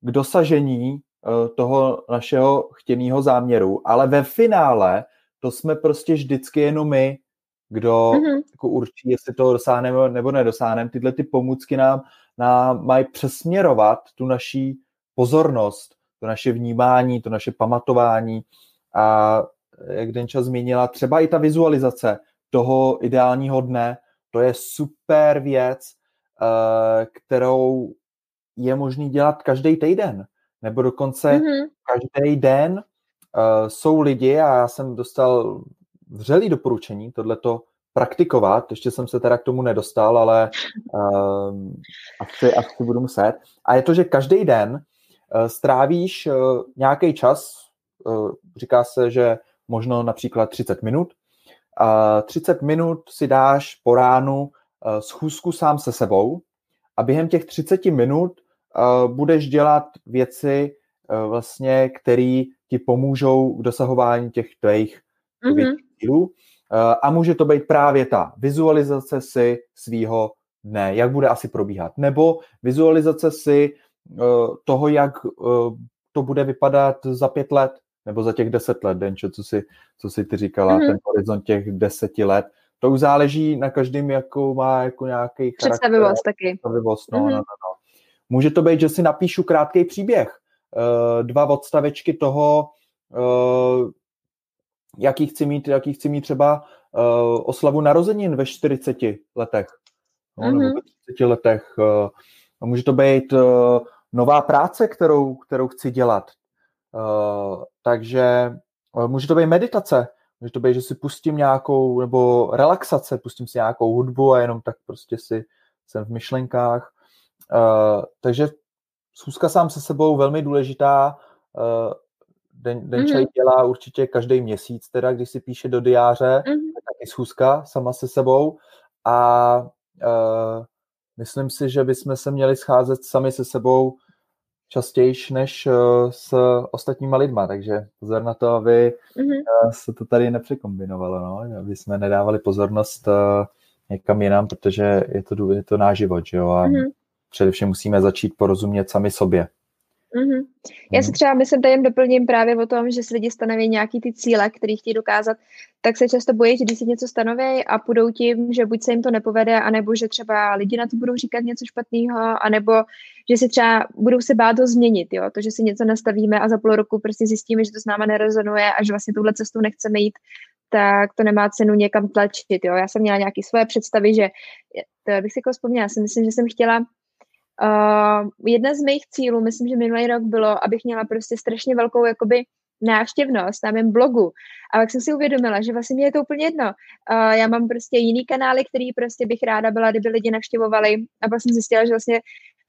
k dosažení uh, toho našeho chtěného záměru, ale ve finále to jsme prostě vždycky jenom my, kdo mm-hmm. jako určí, jestli to dosáhneme nebo nedosáhneme. Tyhle ty pomůcky nám, nám mají přesměrovat tu naší pozornost, to naše vnímání, to naše pamatování a jak Denča zmínila, třeba i ta vizualizace toho ideálního dne, to je super věc, eh, kterou je možný dělat každý týden, nebo dokonce mm-hmm. každý den uh, jsou lidi, a já jsem dostal vřelý doporučení tohleto praktikovat, ještě jsem se teda k tomu nedostal, ale uh, asi, asi budu muset. A je to, že každý den uh, strávíš uh, nějaký čas, uh, říká se, že možno například 30 minut, uh, 30 minut si dáš po ránu uh, schůzku sám se sebou a během těch 30 minut uh, budeš dělat věci, uh, vlastně, které ti pomůžou k dosahování těch tvých mm-hmm. Cílů. Eh, a může to být právě ta vizualizace si svýho dne, jak bude asi probíhat, nebo vizualizace si eh, toho, jak eh, to bude vypadat za pět let, nebo za těch deset let, Denčo, co si, co si ty říkala, mm-hmm. ten horizont těch deseti let. To už záleží na každém, jakou má jako nějaký Představivost taky. Představivost, no, mm-hmm. no, no, no. Může to být, že si napíšu krátký příběh, dva odstavečky toho, jaký chci mít, jaký chci mít třeba uh, oslavu narozenin ve 40 letech. No, mm-hmm. Nebo ve 30 letech. Uh, může to být uh, nová práce, kterou, kterou chci dělat. Uh, takže uh, může to být meditace. Může to být, že si pustím nějakou, nebo relaxace, pustím si nějakou hudbu a jenom tak prostě si jsem v myšlenkách. Uh, takže schůzka sám se sebou velmi důležitá. Den, Denčaj mm-hmm. dělá určitě každý měsíc, teda když si píše do diáře, mm-hmm. taky schůzka sama se sebou a uh, myslím si, že bychom se měli scházet sami se sebou častěji než uh, s ostatníma lidma, takže pozor na to, aby mm-hmm. uh, se to tady nepřekombinovalo, no? aby jsme nedávali pozornost uh, někam jinam, protože je to, je to náš život, že jo, a mm-hmm. především musíme začít porozumět sami sobě. Mm-hmm. Já si mhm. třeba myslím, tady jen doplním právě o tom, že si lidi stanoví nějaký ty cíle, které chtějí dokázat, tak se často bojí, že když si něco stanoví a půjdou tím, že buď se jim to nepovede, anebo že třeba lidi na to budou říkat něco špatného, anebo že si třeba budou se bát to změnit, jo? to, že si něco nastavíme a za půl roku prostě zjistíme, že to s náma nerezonuje a že vlastně tuhle cestou nechceme jít, tak to nemá cenu někam tlačit. Jo? Já jsem měla nějaké svoje představy, že to bych si jako vzpomněla, já si myslím, že jsem chtěla Uh, jedna z mých cílů, myslím, že minulý rok bylo, abych měla prostě strašně velkou jakoby návštěvnost na mém blogu. A pak jsem si uvědomila, že vlastně mě je to úplně jedno. Uh, já mám prostě jiný kanály, který prostě bych ráda byla, kdyby lidi navštěvovali. A pak jsem zjistila, že vlastně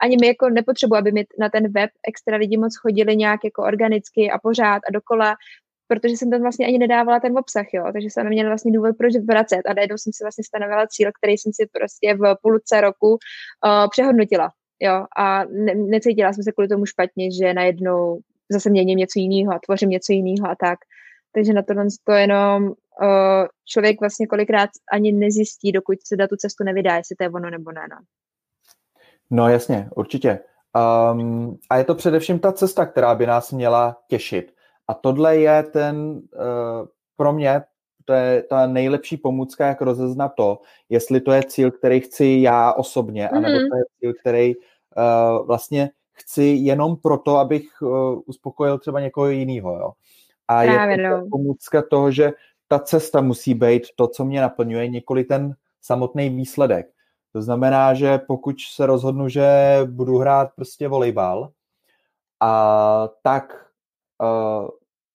ani mi jako nepotřebuji, aby mi na ten web extra lidi moc chodili nějak jako organicky a pořád a dokola, protože jsem tam vlastně ani nedávala ten obsah, jo, takže jsem neměla vlastně důvod, proč vracet a najednou jsem si vlastně stanovila cíl, který jsem si prostě v půlce roku uh, přehodnotila jo, a ne, necítila jsem se kvůli tomu špatně, že najednou zase měním něco jiného a tvořím něco jiného a tak. Takže na tohle to jenom uh, člověk vlastně kolikrát ani nezjistí, dokud se na tu cestu nevydá, jestli to je ono nebo ne. No, no jasně, určitě. Um, a je to především ta cesta, která by nás měla těšit. A tohle je ten, uh, pro mě, to je ta nejlepší pomůcka, jak rozeznat to, jestli to je cíl, který chci já osobně, mm-hmm. anebo to je cíl, který uh, vlastně chci jenom proto, abych uh, uspokojil třeba někoho jiného. Jo? A Právě, je to no. pomůcka toho, že ta cesta musí být to, co mě naplňuje, nikoli ten samotný výsledek. To znamená, že pokud se rozhodnu, že budu hrát prostě volejbal, a tak uh,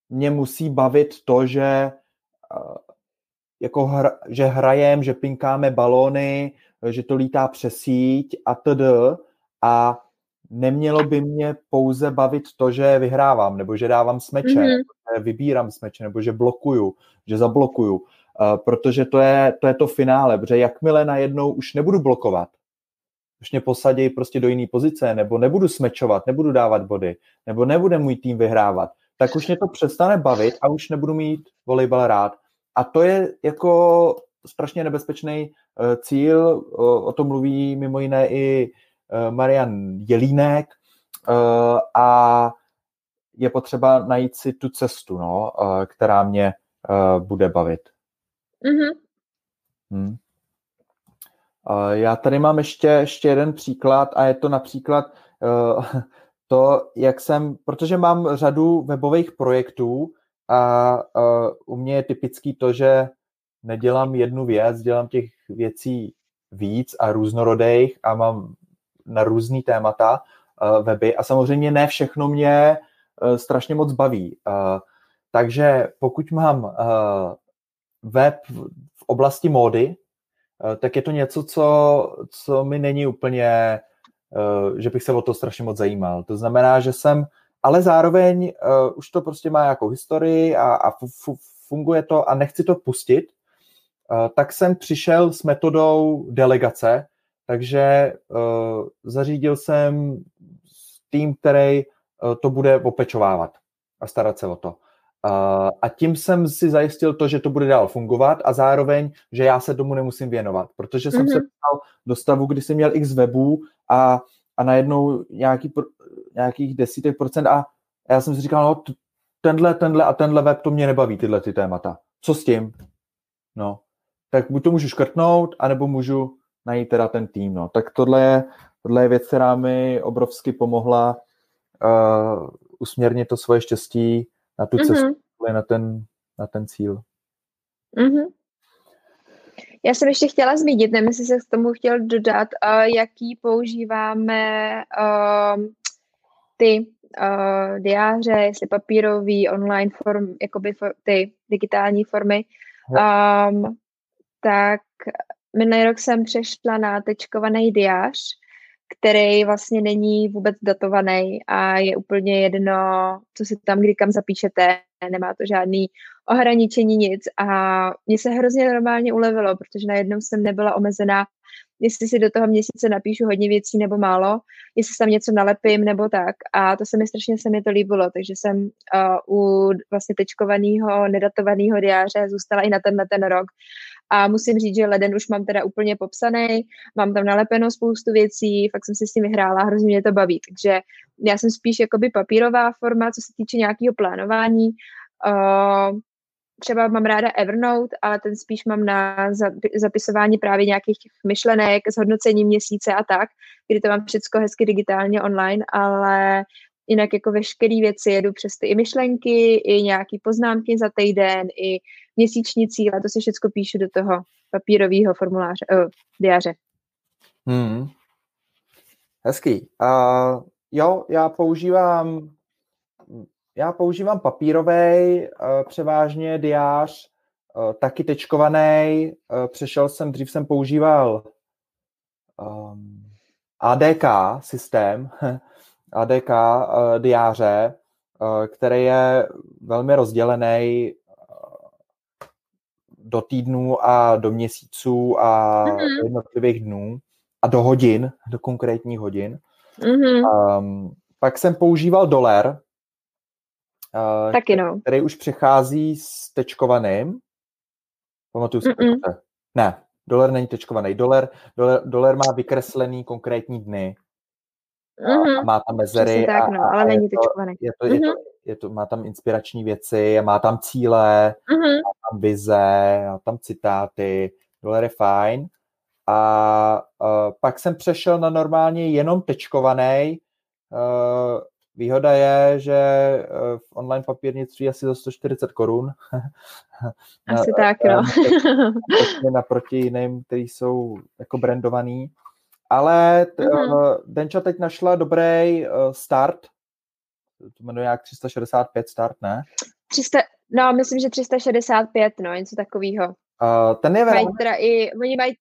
mě musí bavit to, že jako hra, že hrajem, že pinkáme balóny, že to lítá přes síť a td. A nemělo by mě pouze bavit to, že vyhrávám, nebo že dávám smeče, mm-hmm. nebo že vybírám smeče, nebo že blokuju, že zablokuju, uh, protože to je, to je to finále, protože jakmile najednou už nebudu blokovat, už mě posadí prostě do jiné pozice, nebo nebudu smečovat, nebudu dávat body, nebo nebude můj tým vyhrávat, tak už mě to přestane bavit a už nebudu mít volejbal rád. A to je jako strašně nebezpečný uh, cíl, o tom mluví mimo jiné i uh, Marian Jelínek uh, a je potřeba najít si tu cestu, no, která mě bude bavit. Mm-hmm. Hmm. Já tady mám ještě, ještě jeden příklad a je to například to, jak jsem, protože mám řadu webových projektů a uh, u mě je typický to, že nedělám jednu věc, dělám těch věcí víc a různorodých a mám na různý témata uh, weby a samozřejmě ne všechno mě uh, strašně moc baví. Uh, takže pokud mám uh, web v oblasti módy, uh, tak je to něco, co, co mi není úplně, že bych se o to strašně moc zajímal. To znamená, že jsem, ale zároveň uh, už to prostě má nějakou historii a, a funguje to a nechci to pustit, uh, tak jsem přišel s metodou delegace, takže uh, zařídil jsem tým, který uh, to bude opečovávat a starat se o to. A tím jsem si zajistil to, že to bude dál fungovat a zároveň, že já se tomu nemusím věnovat, protože jsem mm-hmm. se dostal do stavu, kdy jsem měl x webů a, a najednou nějaký, nějakých desítek procent a já jsem si říkal, no tenhle, tenhle a tenhle web, to mě nebaví, tyhle ty témata. Co s tím? No, tak buď to můžu škrtnout, anebo můžu najít teda ten tým. No. Tak tohle je, tohle je věc, která mi obrovsky pomohla uh, usměrnit to svoje štěstí na tu cestu, mm-hmm. na, ten, na ten cíl. Mm-hmm. Já jsem ještě chtěla zmínit, nevím, jestli se k tomu chtěl dodat, uh, jaký používáme uh, ty uh, diáře, jestli papírový, online form, jakoby for, ty digitální formy. Um, tak minulý rok jsem přešla na tečkovaný diář, který vlastně není vůbec datovaný a je úplně jedno, co si tam kdy kam zapíšete, nemá to žádný ohraničení, nic. A mně se hrozně normálně ulevilo, protože najednou jsem nebyla omezená, jestli si do toho měsíce napíšu hodně věcí nebo málo, jestli tam něco nalepím nebo tak a to se mi strašně se mi to líbilo, takže jsem uh, u vlastně tečkovaného, nedatovaného diáře zůstala i na ten, na ten rok a musím říct, že leden už mám teda úplně popsaný, mám tam nalepeno spoustu věcí, fakt jsem si s tím vyhrála, hrozně mě to baví. Takže já jsem spíš jakoby papírová forma, co se týče nějakého plánování. Uh, třeba mám ráda Evernote, ale ten spíš mám na zapisování právě nějakých myšlenek, zhodnocení měsíce a tak, kdy to mám všechno hezky digitálně online, ale jinak jako veškeré věci jedu přes ty i myšlenky, i nějaký poznámky za týden, i měsíční cíle, to si všechno píšu do toho papírového formuláře, uh, diáře. Hmm. Hezký. Uh, jo, já používám já používám papírový, uh, převážně diář, uh, taky tečkovaný. Uh, přešel jsem, dřív jsem používal um, ADK systém, ADK diáře, který je velmi rozdělený do týdnů a do měsíců a mm-hmm. do jednotlivých dnů a do hodin, do konkrétních hodin. Mm-hmm. Um, pak jsem používal dolar, uh, Taky no. který už přechází s tečkovaným. Pamatuju si to. Ne, dolar není tečkovaný. Dolar, dolar, dolar má vykreslený konkrétní dny. Mm-hmm. A má tam mezery. tak, no, ale není to, tečkovaný. Je to, mm-hmm. je to, je to, má tam inspirační věci, má tam cíle, mm-hmm. má tam vize, má tam citáty, dolar je fajn. A uh, pak jsem přešel na normálně jenom tečkovaný uh, výhoda je, že eh, v online papírnictví asi za 140 korun. Asi tak, no. naproti jiným, který jsou jako brandovaný. Ale t- mm-hmm. Denča teď našla dobrý start, to jmenuje jak 365 start, ne? 300, no, myslím, že 365, no, něco takového. Uh, ten je mají teda i, oni mají,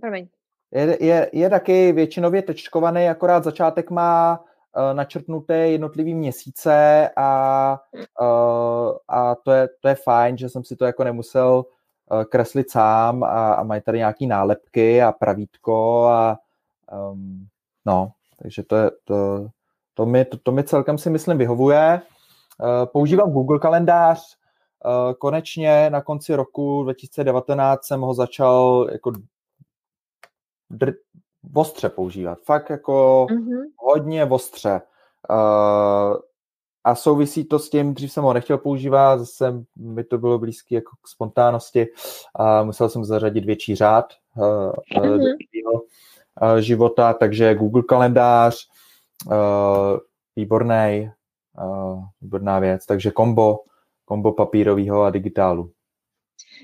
promiň. Je, je, je taky většinově tečkovaný, akorát začátek má načrtnuté jednotlivý měsíce a, uh, a to, je, to je fajn, že jsem si to jako nemusel uh, kreslit sám a, a mají tady nějaký nálepky a pravítko a um, no, takže to je, to, to mi, to, to mi celkem si myslím vyhovuje. Používám Google kalendář, konečně na konci roku 2019 jsem ho začal jako ostře používat. Fakt jako mm-hmm. hodně ostře. Uh, a souvisí to s tím, dřív jsem ho nechtěl používat, zase mi to bylo blízké jako k spontánnosti a musel jsem zařadit větší řád uh, mm-hmm. do svého uh, života, takže Google kalendář, uh, výborný, uh, výborná věc, takže kombo, kombo papírového a digitálu.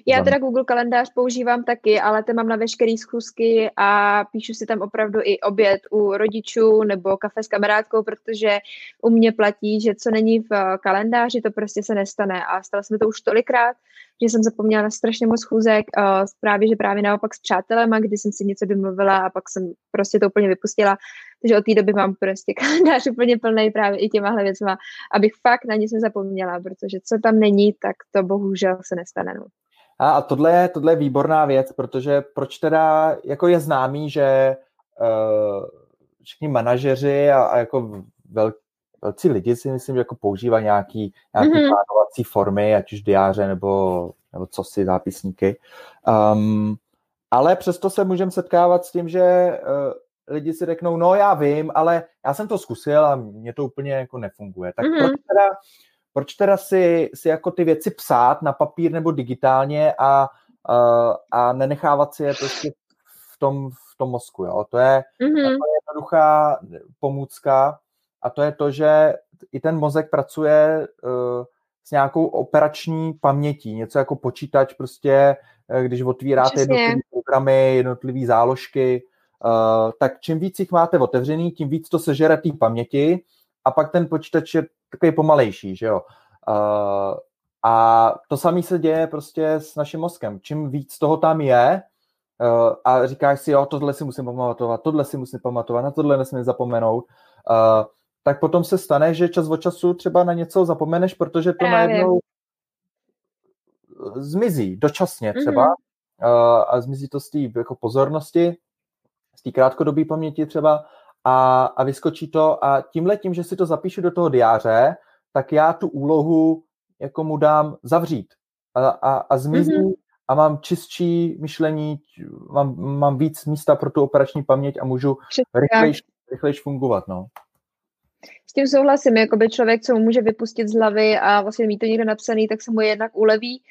Já teda Google kalendář používám taky, ale ten mám na veškeré schůzky a píšu si tam opravdu i oběd u rodičů nebo kafe s kamarádkou, protože u mě platí, že co není v kalendáři, to prostě se nestane. A stalo se mi to už tolikrát, že jsem zapomněla na strašně moc schůzek, uh, právě, že právě naopak s přátelema, kdy jsem si něco domluvila a pak jsem prostě to úplně vypustila. Takže od té doby mám prostě kalendář úplně plný právě i těmahle věcma, abych fakt na nic nezapomněla, protože co tam není, tak to bohužel se nestane. No. A, a tohle, je, tohle je výborná věc, protože proč teda, jako je známý, že uh, všichni manažeři a, a jako vel, velcí lidi si myslím, že jako používají nějaký, nějaký mm-hmm. plánovací formy, ať už diáře nebo, nebo co si zápisníky. Um, ale přesto se můžeme setkávat s tím, že uh, lidi si řeknou, no já vím, ale já jsem to zkusil a mně to úplně jako nefunguje. Tak mm-hmm. proč teda proč teda si, si jako ty věci psát na papír nebo digitálně a, a, a nenechávat si je prostě v tom, v tom mozku, jo? To je mm-hmm. jednoduchá pomůcka a to je to, že i ten mozek pracuje uh, s nějakou operační pamětí, něco jako počítač prostě, uh, když otvíráte jednotlivé programy, jednotlivé záložky, uh, tak čím víc jich máte otevřený, tím víc to sežere té paměti a pak ten počítač je takový pomalejší, že jo. Uh, a to samé se děje prostě s naším mozkem. Čím víc toho tam je uh, a říkáš si, jo, tohle si musím pamatovat, tohle si musím pamatovat, na tohle nesmím zapomenout, uh, tak potom se stane, že čas od času třeba na něco zapomeneš, protože to Právě. najednou zmizí dočasně třeba mm-hmm. uh, a zmizí to z té jako pozornosti, z té krátkodobé paměti třeba a, a vyskočí to a tímhle tím, že si to zapíšu do toho diáře, tak já tu úlohu jako mu dám zavřít a, a, a zmizí mm-hmm. a mám čistší myšlení, mám, mám víc místa pro tu operační paměť a můžu rychlejš, rychlejš fungovat, no. S tím souhlasím, jako by člověk, co mu může vypustit z hlavy a vlastně mít to někde napsaný, tak se mu jednak uleví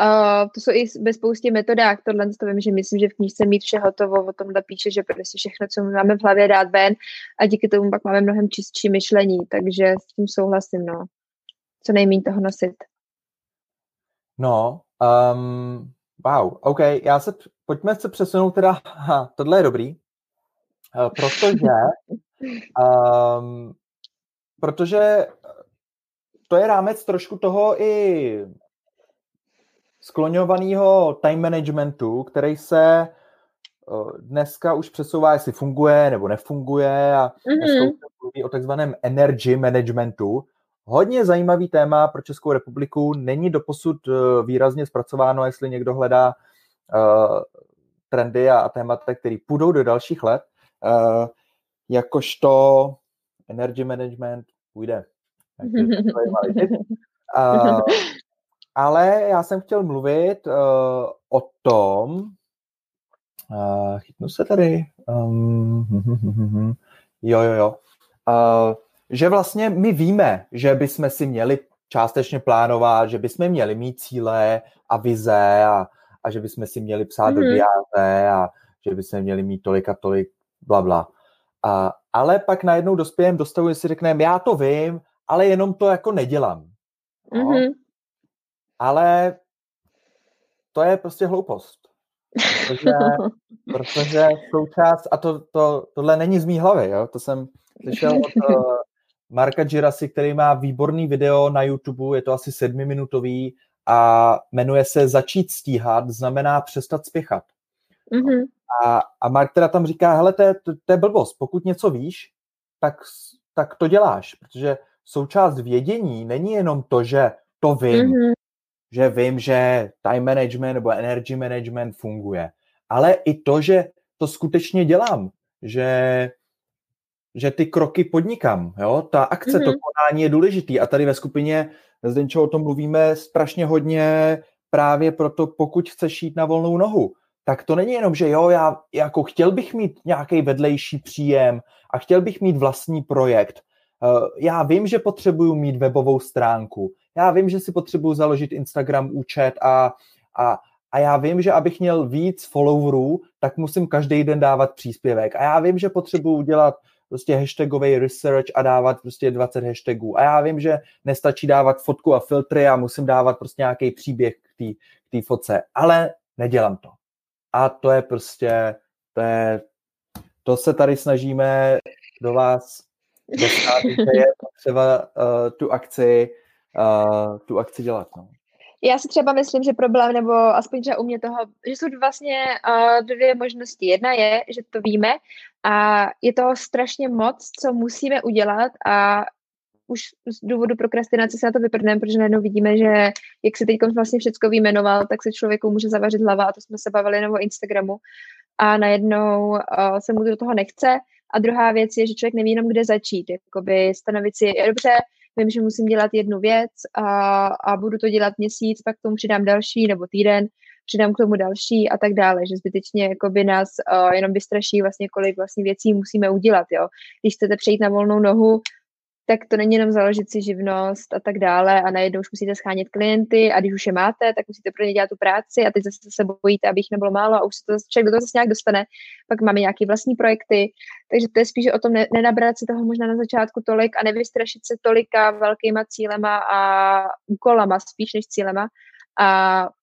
Uh, to jsou i ve spoustě metodách, tohle to vím, že myslím, že v knížce mít vše hotovo, o tomhle píše, že prostě všechno, co máme v hlavě, dát ven a díky tomu pak máme mnohem čistší myšlení, takže s tím souhlasím, no. Co nejméně toho nosit. No, um, wow, OK, já se, pojďme se přesunout teda, ha, tohle je dobrý, uh, protože um, protože to je rámec trošku toho i skloňovaného time managementu, který se eh, dneska už přesouvá, jestli funguje nebo nefunguje a mm-hmm. mluví o takzvaném energy managementu. Hodně zajímavý téma pro Českou republiku. Není doposud eh, výrazně zpracováno, jestli někdo hledá uh, trendy a, a témata, které půjdou do dalších let. Uh, jakožto energy management půjde. Uh, ale já jsem chtěl mluvit uh, o tom, uh, chytnu se tady, um, jo, jo, jo, uh, že vlastně my víme, že bychom si měli částečně plánovat, že bychom měli mít cíle a vize a, a že bychom si měli psát mm-hmm. do mhm. diáře a že bychom měli mít tolik a tolik, bla, bla. A, ale pak najednou dospějem do stavu, že si řekneme, já to vím, ale jenom to jako nedělám. No? Mm-hmm. Ale to je prostě hloupost. Protože, protože součást, a to, to, tohle není z mý hlavy, jo? to jsem slyšel od uh, Marka Girasi, který má výborný video na YouTube, je to asi sedmiminutový a jmenuje se Začít stíhat, znamená přestat spěchat. Mm-hmm. A, a Mark teda tam říká, hele, to je, to, to je blbost, pokud něco víš, tak, tak to děláš, protože součást vědění není jenom to, že to vím, mm-hmm. Že vím, že time management nebo energy management funguje, ale i to, že to skutečně dělám, že že ty kroky podnikám, jo? Ta akce, mm-hmm. to konání je důležitý a tady ve skupině Zdenčo o tom mluvíme strašně hodně právě proto, pokud chceš jít na volnou nohu, tak to není jenom, že jo, já jako chtěl bych mít nějaký vedlejší příjem a chtěl bych mít vlastní projekt. Eh, já vím, že potřebuju mít webovou stránku. Já vím, že si potřebuju založit Instagram účet a, a, a já vím, že abych měl víc followerů, tak musím každý den dávat příspěvek. A já vím, že potřebuju udělat prostě hashtagový research a dávat prostě 20 hashtagů. A já vím, že nestačí dávat fotku a filtry a musím dávat prostě nějaký příběh k té fotce, ale nedělám to. A to je prostě, to je, to se tady snažíme do vás je potřeba uh, tu akci, uh, tu akci dělat. No. Já si třeba myslím, že problém, nebo aspoň třeba u mě toho, že jsou vlastně uh, dvě možnosti. Jedna je, že to víme a je toho strašně moc, co musíme udělat a už z důvodu prokrastinace se na to vyprdneme, protože najednou vidíme, že jak se teď vlastně všechno vyjmenoval, tak se člověku může zavařit hlava a to jsme se bavili nebo Instagramu a najednou uh, se mu do toho nechce. A druhá věc je, že člověk neví jenom, kde začít. Jakoby stanovit si, dobře, vím, že musím dělat jednu věc a, a budu to dělat měsíc, pak k tomu přidám další nebo týden, přidám k tomu další a tak dále, že zbytečně jakoby nás uh, jenom vystraší vlastně, kolik vlastně věcí musíme udělat, jo. Když chcete přejít na volnou nohu, tak to není jenom založit si živnost a tak dále a najednou už musíte schánět klienty a když už je máte, tak musíte pro ně dělat tu práci a teď zase se bojíte, abych nebylo málo a už se to člověk do toho zase nějak dostane. Pak máme nějaké vlastní projekty, takže to je spíš o tom ne, nenabrat si toho možná na začátku tolik a nevystrašit se tolika velkýma cílema a úkolama spíš než cílema a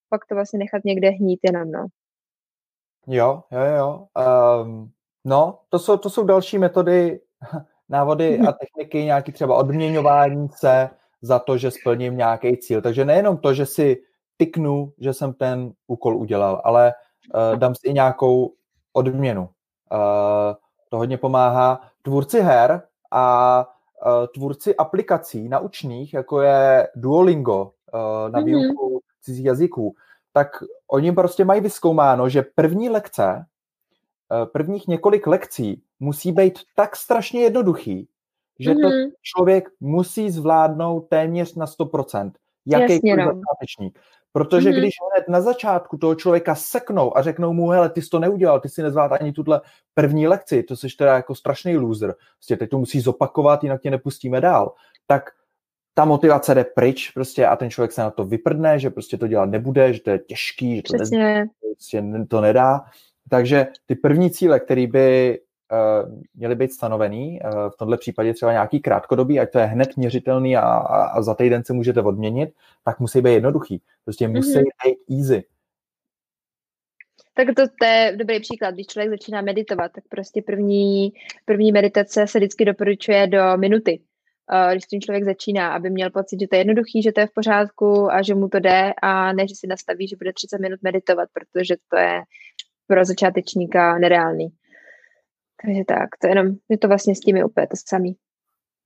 pak to vlastně nechat někde hnít jenom, no. Jo, jo, jo. Um, no, to jsou, to jsou další metody návody a techniky, nějaký třeba odměňování se za to, že splním nějaký cíl. Takže nejenom to, že si tyknu, že jsem ten úkol udělal, ale uh, dám si i nějakou odměnu. Uh, to hodně pomáhá. Tvůrci her a uh, tvůrci aplikací naučných, jako je Duolingo uh, na mhm. výuku cizích jazyků, tak oni prostě mají vyskoumáno, že první lekce, prvních několik lekcí musí být tak strašně jednoduchý, že mm-hmm. to mhm. člověk musí zvládnout téměř na 100%. Jakýkoliv no. začátečník. Protože mm-hmm. když hned na začátku toho člověka seknou a řeknou mu, hele, ty jsi to neudělal, ty si nezvlád ani tuhle první lekci, to jsi teda jako strašný loser, prostě teď to musí zopakovat, jinak tě nepustíme dál, tak ta motivace jde pryč prostě a ten člověk se na to vyprdne, že prostě to dělat nebude, že to je těžký, že to, ne, prostě to nedá. Takže ty první cíle, které by uh, měly být stanovený, uh, v tomhle případě třeba nějaký krátkodobý, ať to je hned měřitelný a, a, a za týden se můžete odměnit, tak musí být jednoduchý. Prostě musí mm-hmm. být easy. Tak to, to je dobrý příklad. Když člověk začíná meditovat, tak prostě první, první meditace se vždycky doporučuje do minuty. Uh, když tím člověk začíná, aby měl pocit, že to je jednoduchý, že to je v pořádku a že mu to jde a ne, že si nastaví, že bude 30 minut meditovat, protože to je pro začátečníka nereálný. Takže tak, to jenom, je to vlastně s tím je úplně to samý.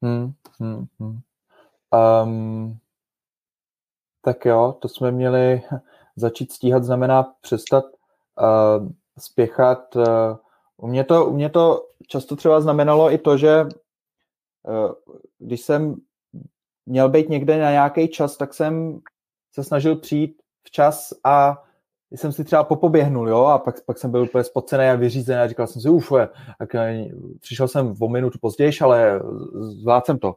Hmm, hmm, hmm. Um, tak jo, to jsme měli začít stíhat, znamená přestat uh, spěchat. Uh, u, mě to, u mě to často třeba znamenalo i to, že uh, když jsem měl být někde na nějaký čas, tak jsem se snažil přijít včas a jsem si třeba popoběhnul, jo, a pak, pak jsem byl úplně spocený a vyřízený a říkal jsem si, uf, tak eh, přišel jsem o minutu později, ale zvládl jsem to.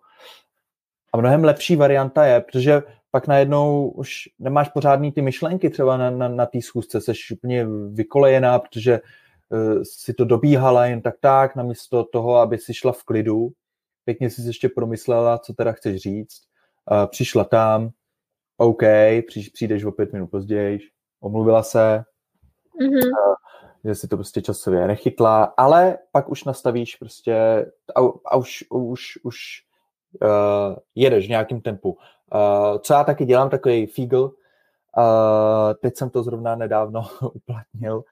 A mnohem lepší varianta je, protože pak najednou už nemáš pořádný ty myšlenky třeba na, na, na té schůzce, jsi úplně vykolejená, protože uh, si to dobíhala jen tak tak, namísto toho, aby si šla v klidu, pěkně si ještě promyslela, co teda chceš říct, uh, přišla tam, OK, přijdeš o pět minut později, omluvila se, mm-hmm. uh, že si to prostě časově nechytla, ale pak už nastavíš prostě a, a už, už, už uh, jedeš v nějakém tempu. Uh, co já taky dělám, takový fígl, uh, teď jsem to zrovna nedávno uplatnil,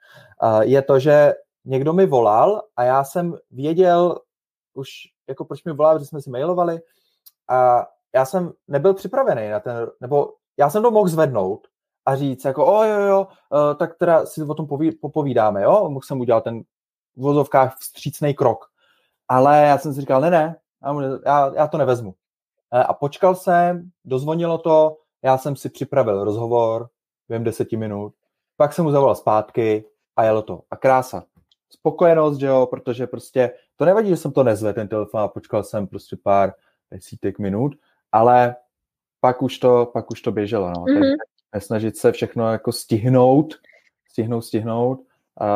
uh, je to, že někdo mi volal a já jsem věděl už, jako proč mi volal, že jsme si mailovali a já jsem nebyl připravený na ten, nebo já jsem to mohl zvednout a říct jako, o jo, jo, uh, tak teda si o tom poví, popovídáme, jo, mohl jsem udělat ten v vozovkách vstřícný krok. Ale já jsem si říkal, ne, ne, já, já to nevezmu. Eh, a počkal jsem, dozvonilo to, já jsem si připravil rozhovor během deseti minut, pak jsem mu zavolal zpátky a jelo to. A krása. Spokojenost, že jo, protože prostě to nevadí, že jsem to nezvedl, ten telefon a počkal jsem prostě pár desítek minut, ale pak už to, pak už to běželo, no. Mm-hmm. Nesnažit se všechno jako stihnout, stihnout, stihnout. A,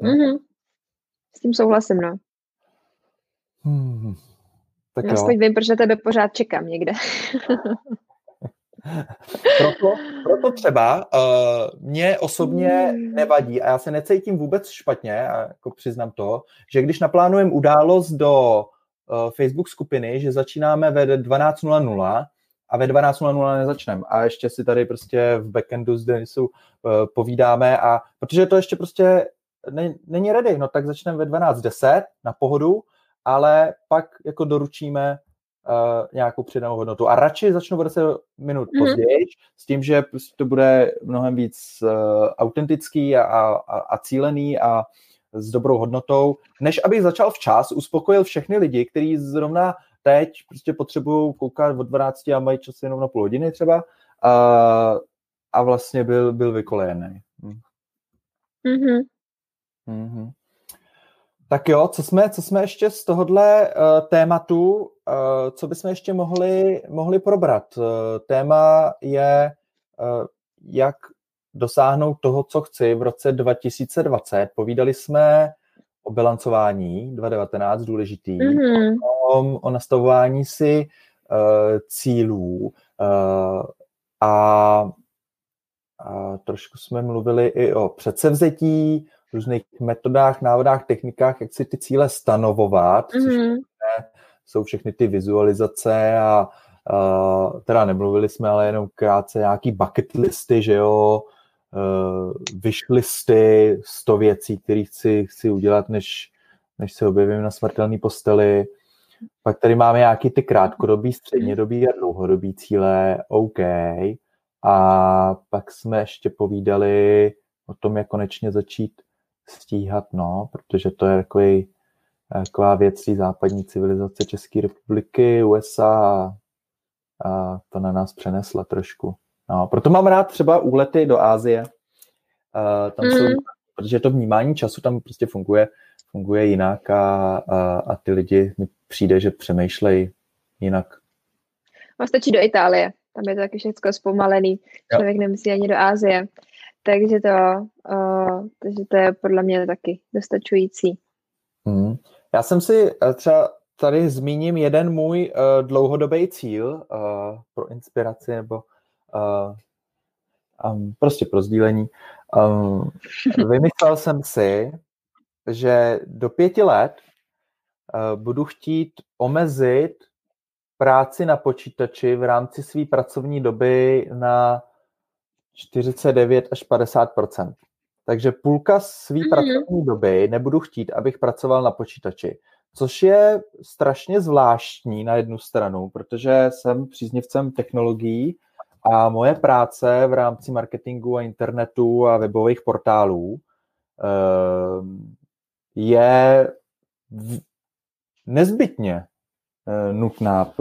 no. mm-hmm. S tím souhlasím, no. Hmm. Tak Já jo. vím, protože tebe pořád čekám někde. proto, proto třeba uh, mě osobně hmm. nevadí a já se necítím vůbec špatně, a jako přiznám to, že když naplánujeme událost do uh, Facebook skupiny, že začínáme ve 12.00 a ve 12.00 nezačneme a ještě si tady prostě v backendu s Denisu uh, povídáme a protože to ještě prostě ne, není ready, no tak začneme ve 12.10 na pohodu ale pak jako doručíme uh, nějakou přidanou hodnotu. A radši začnu o 10 minut mm-hmm. později, s tím, že prostě to bude mnohem víc uh, autentický a, a, a cílený a s dobrou hodnotou, než abych začal včas, uspokojil všechny lidi, kteří zrovna teď prostě potřebují koukat od 12 a mají čas jenom na půl hodiny třeba a, a vlastně byl, byl vykolejený. Hm. Mm-hmm. Mm-hmm. Tak jo, co jsme, co jsme ještě z tohohle uh, tématu, uh, co bychom ještě mohli, mohli probrat? Uh, téma je, uh, jak dosáhnout toho, co chci v roce 2020. Povídali jsme o bilancování 2019, důležitý, mm-hmm. o, o nastavování si uh, cílů uh, a, a trošku jsme mluvili i o předsevzetí, různých metodách, návodách, technikách, jak si ty cíle stanovovat, mm-hmm. což mhm. jsou všechny ty vizualizace a uh, teda nemluvili jsme, ale jenom krátce nějaký bucket listy, že jo, uh, wish listy, sto věcí, které chci, chci udělat, než, než se objevím na smrtelné posteli. Pak tady máme nějaký ty krátkodobý, střednědobý a dlouhodobý cíle, OK. A pak jsme ještě povídali o tom, jak konečně začít stíhat, no, protože to je takový, taková věc západní civilizace České republiky, USA a to na nás přenesla trošku. No, proto mám rád třeba úlety do Ázie. Uh, tam mm. jsou, protože to vnímání času tam prostě funguje, funguje jinak a, a, a ty lidi mi přijde, že přemýšlejí jinak. A stačí do Itálie, tam je to taky všechno zpomalený. Člověk jo. nemusí ani do Ázie. Takže to, uh, takže to je podle mě taky dostačující. Hmm. Já jsem si eh, třeba tady zmíním jeden můj uh, dlouhodobý cíl uh, pro inspiraci nebo uh, um, prostě pro sdílení. Um, vymyslel jsem si, že do pěti let uh, budu chtít omezit práci na počítači v rámci své pracovní doby na 49 až 50% Takže půlka své mm-hmm. pracovní doby nebudu chtít, abych pracoval na počítači. Což je strašně zvláštní na jednu stranu, protože jsem příznivcem technologií a moje práce v rámci marketingu a internetu a webových portálů ehm, je nezbytně eh, nutná,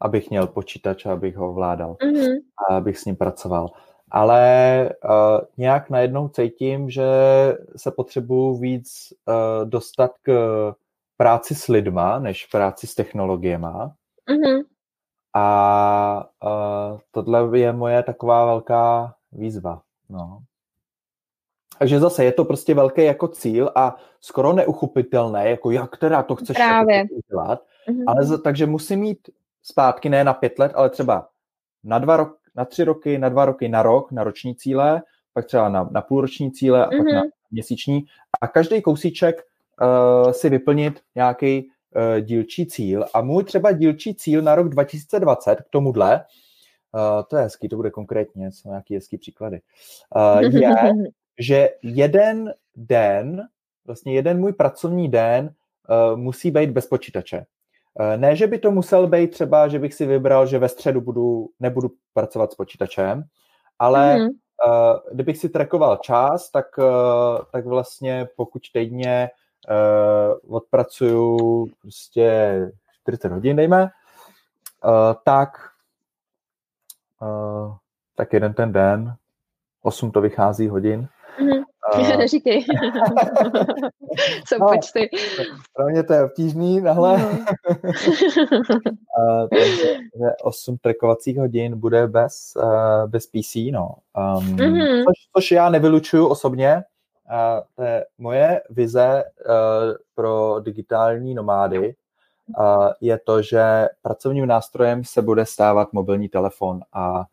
abych měl počítač abych ho vládal mm-hmm. a abych s ním pracoval ale uh, nějak najednou cítím, že se potřebuju víc uh, dostat k práci s lidma, než práci s technologiema. Mm-hmm. A uh, tohle je moje taková velká výzva. No. Takže zase je to prostě velký jako cíl a skoro neuchopitelné, jako jak teda to chceš Právě. udělat. Mm-hmm. Ale za, takže musím mít zpátky ne na pět let, ale třeba na dva roky, na tři roky, na dva roky, na rok, na roční cíle, pak třeba na, na půlroční cíle a mm-hmm. pak na mhm. měsíční. A každý kousíček uh, si vyplnit nějaký dílčí cíl. A můj třeba dílčí cíl na rok 2020 k tomuhle, uh, to je hezký, to bude konkrétně, jsou nějaký hezký příklady, uh, je, že jeden den, vlastně jeden můj pracovní den musí být bez počítače. Ne, že by to musel být třeba, že bych si vybral, že ve středu budu, nebudu pracovat s počítačem, ale mm-hmm. uh, kdybych si trackoval čas, tak, uh, tak vlastně pokud týdně odpracuju prostě 40 hodin, dejme, uh, tak, uh, tak jeden ten den, 8 to vychází hodin, mm-hmm. Uh, Neříkej. Co no, počty. Pro mě to je obtížný, nahle. uh, takže 8 trackovacích hodin bude bez, uh, bez PC, no. Um, mm-hmm. což, což já nevylučuju osobně. Uh, to je moje vize uh, pro digitální nomády. Je to, že pracovním nástrojem se bude stávat mobilní telefon a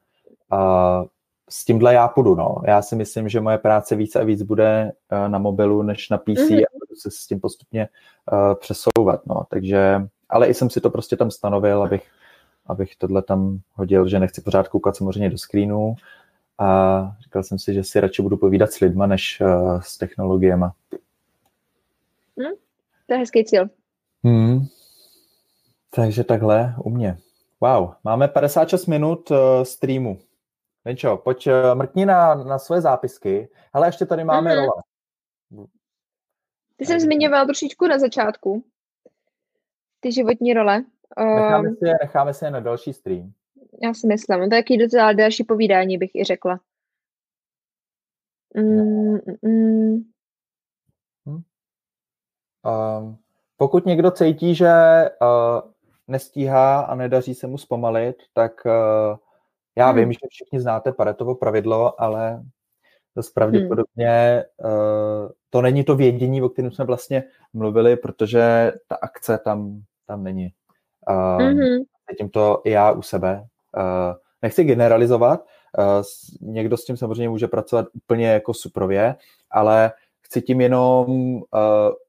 uh, s tímhle já půjdu, no. Já si myslím, že moje práce víc a víc bude uh, na mobilu než na PC mm-hmm. a budu se s tím postupně uh, přesouvat, no. Takže, ale i jsem si to prostě tam stanovil, abych, abych tohle tam hodil, že nechci pořád koukat samozřejmě do screenu a říkal jsem si, že si radši budu povídat s lidma, než uh, s technologiemi. Hmm, to je hezký cíl. Hmm. Takže takhle u mě. Wow, máme 56 minut uh, streamu. Venčo, pojď eh, mrkni na, na svoje zápisky. Ale ještě tady máme mm-hmm. role. Ty jsem zmiňoval trošičku na začátku. Ty životní role. Necháme si, je, necháme si je na další stream. Já si myslím. To je taky docela další povídání, bych i řekla. Mm, mm. Hmm. Um, pokud někdo cítí, že uh, nestíhá a nedaří se mu zpomalit, tak uh, já hmm. vím, že všichni znáte Paretovo pravidlo, ale dost pravděpodobně hmm. uh, to není to vědění, o kterém jsme vlastně mluvili, protože ta akce tam, tam není. Uh, hmm. Cítím to i já u sebe. Uh, nechci generalizovat, uh, někdo s tím samozřejmě může pracovat úplně jako suprově, ale chci tím jenom uh,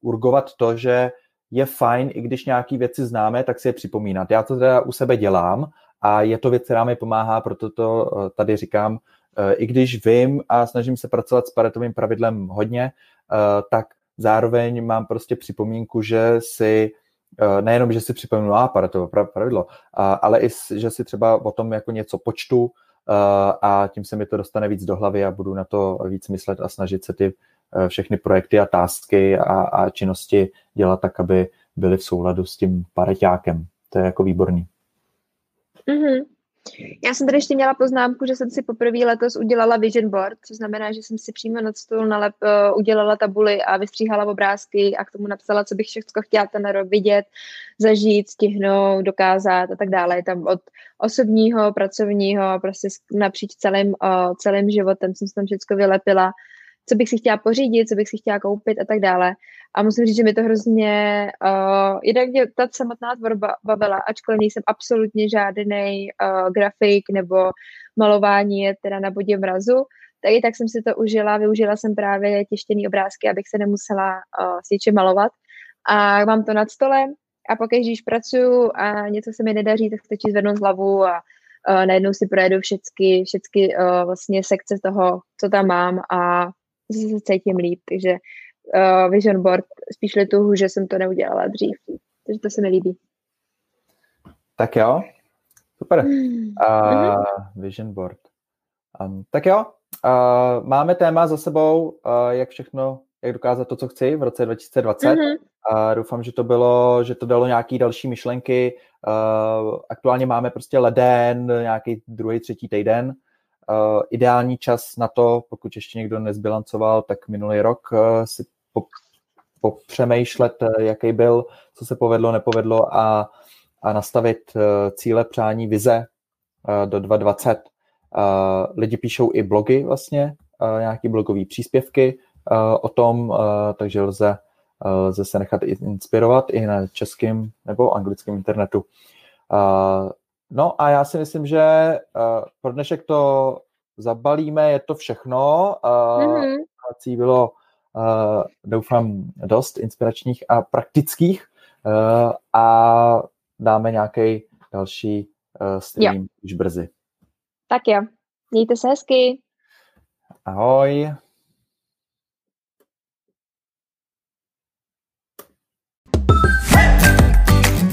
urgovat to, že je fajn, i když nějaké věci známe, tak si je připomínat. Já to teda u sebe dělám a je to věc, která mi pomáhá, proto to eh, tady říkám, eh, i když vím a snažím se pracovat s paretovým pravidlem hodně, eh, tak zároveň mám prostě připomínku, že si nejenom, že si připomínu a paretovo pravidlo, ale i, že si třeba o tom jako něco počtu a tím se mi to dostane víc do hlavy a budu na to víc myslet a snažit se ty všechny projekty a tásky a, a činnosti dělat tak, aby byly v souladu s tím pareťákem. To je jako výborný. Mm-hmm. Já jsem tady ještě měla poznámku, že jsem si poprvé letos udělala vision board, což znamená, že jsem si přímo nad stůl nalep, uh, udělala tabuly a vystříhala obrázky a k tomu napsala, co bych všechno chtěla ten rok vidět, zažít, stihnout, dokázat a tak dále. Je tam od osobního, pracovního, prostě napříč celým, uh, celým životem jsem si tam všechno vylepila co bych si chtěla pořídit, co bych si chtěla koupit a tak dále. A musím říct, že mi to hrozně, uh, jednak mě ta samotná tvorba bavila, ačkoliv nejsem absolutně žádný uh, grafik nebo malování je teda na bodě mrazu, tak i tak jsem si to užila, využila jsem právě těštěný obrázky, abych se nemusela uh, s něčím malovat. A mám to nad stolem a pokud když pracuju a něco se mi nedaří, tak stačí zvednout z hlavu a uh, najednou si projedu všechny, všechny uh, vlastně sekce toho, co tam mám a se cítím líp, takže uh, vision board spíš lituhu, že jsem to neudělala dřív, takže to se mi líbí. Tak jo, super. Uh, vision board. Um, tak jo, uh, máme téma za sebou, uh, jak všechno, jak dokázat to, co chci v roce 2020. Mm-hmm. A doufám, že to bylo, že to dalo nějaké další myšlenky. Uh, aktuálně máme prostě leden, nějaký druhý, třetí týden. Uh, ideální čas na to, pokud ještě někdo nezbilancoval, tak minulý rok uh, si po, popřemýšlet, uh, jaký byl, co se povedlo, nepovedlo a, a nastavit cíle, přání, vize do 2020. Uh, lidi píšou i blogy vlastně, nějaký blogové příspěvky, o tom, takže lze, lze se nechat inspirovat i na českém nebo anglickém internetu. No a já si myslím, že pro dnešek to zabalíme, je to všechno. Mm-hmm. bylo, doufám, dost inspiračních a praktických a dáme nějaký další stream jo. už brzy. Tak jo, mějte se hezky. Ahoj.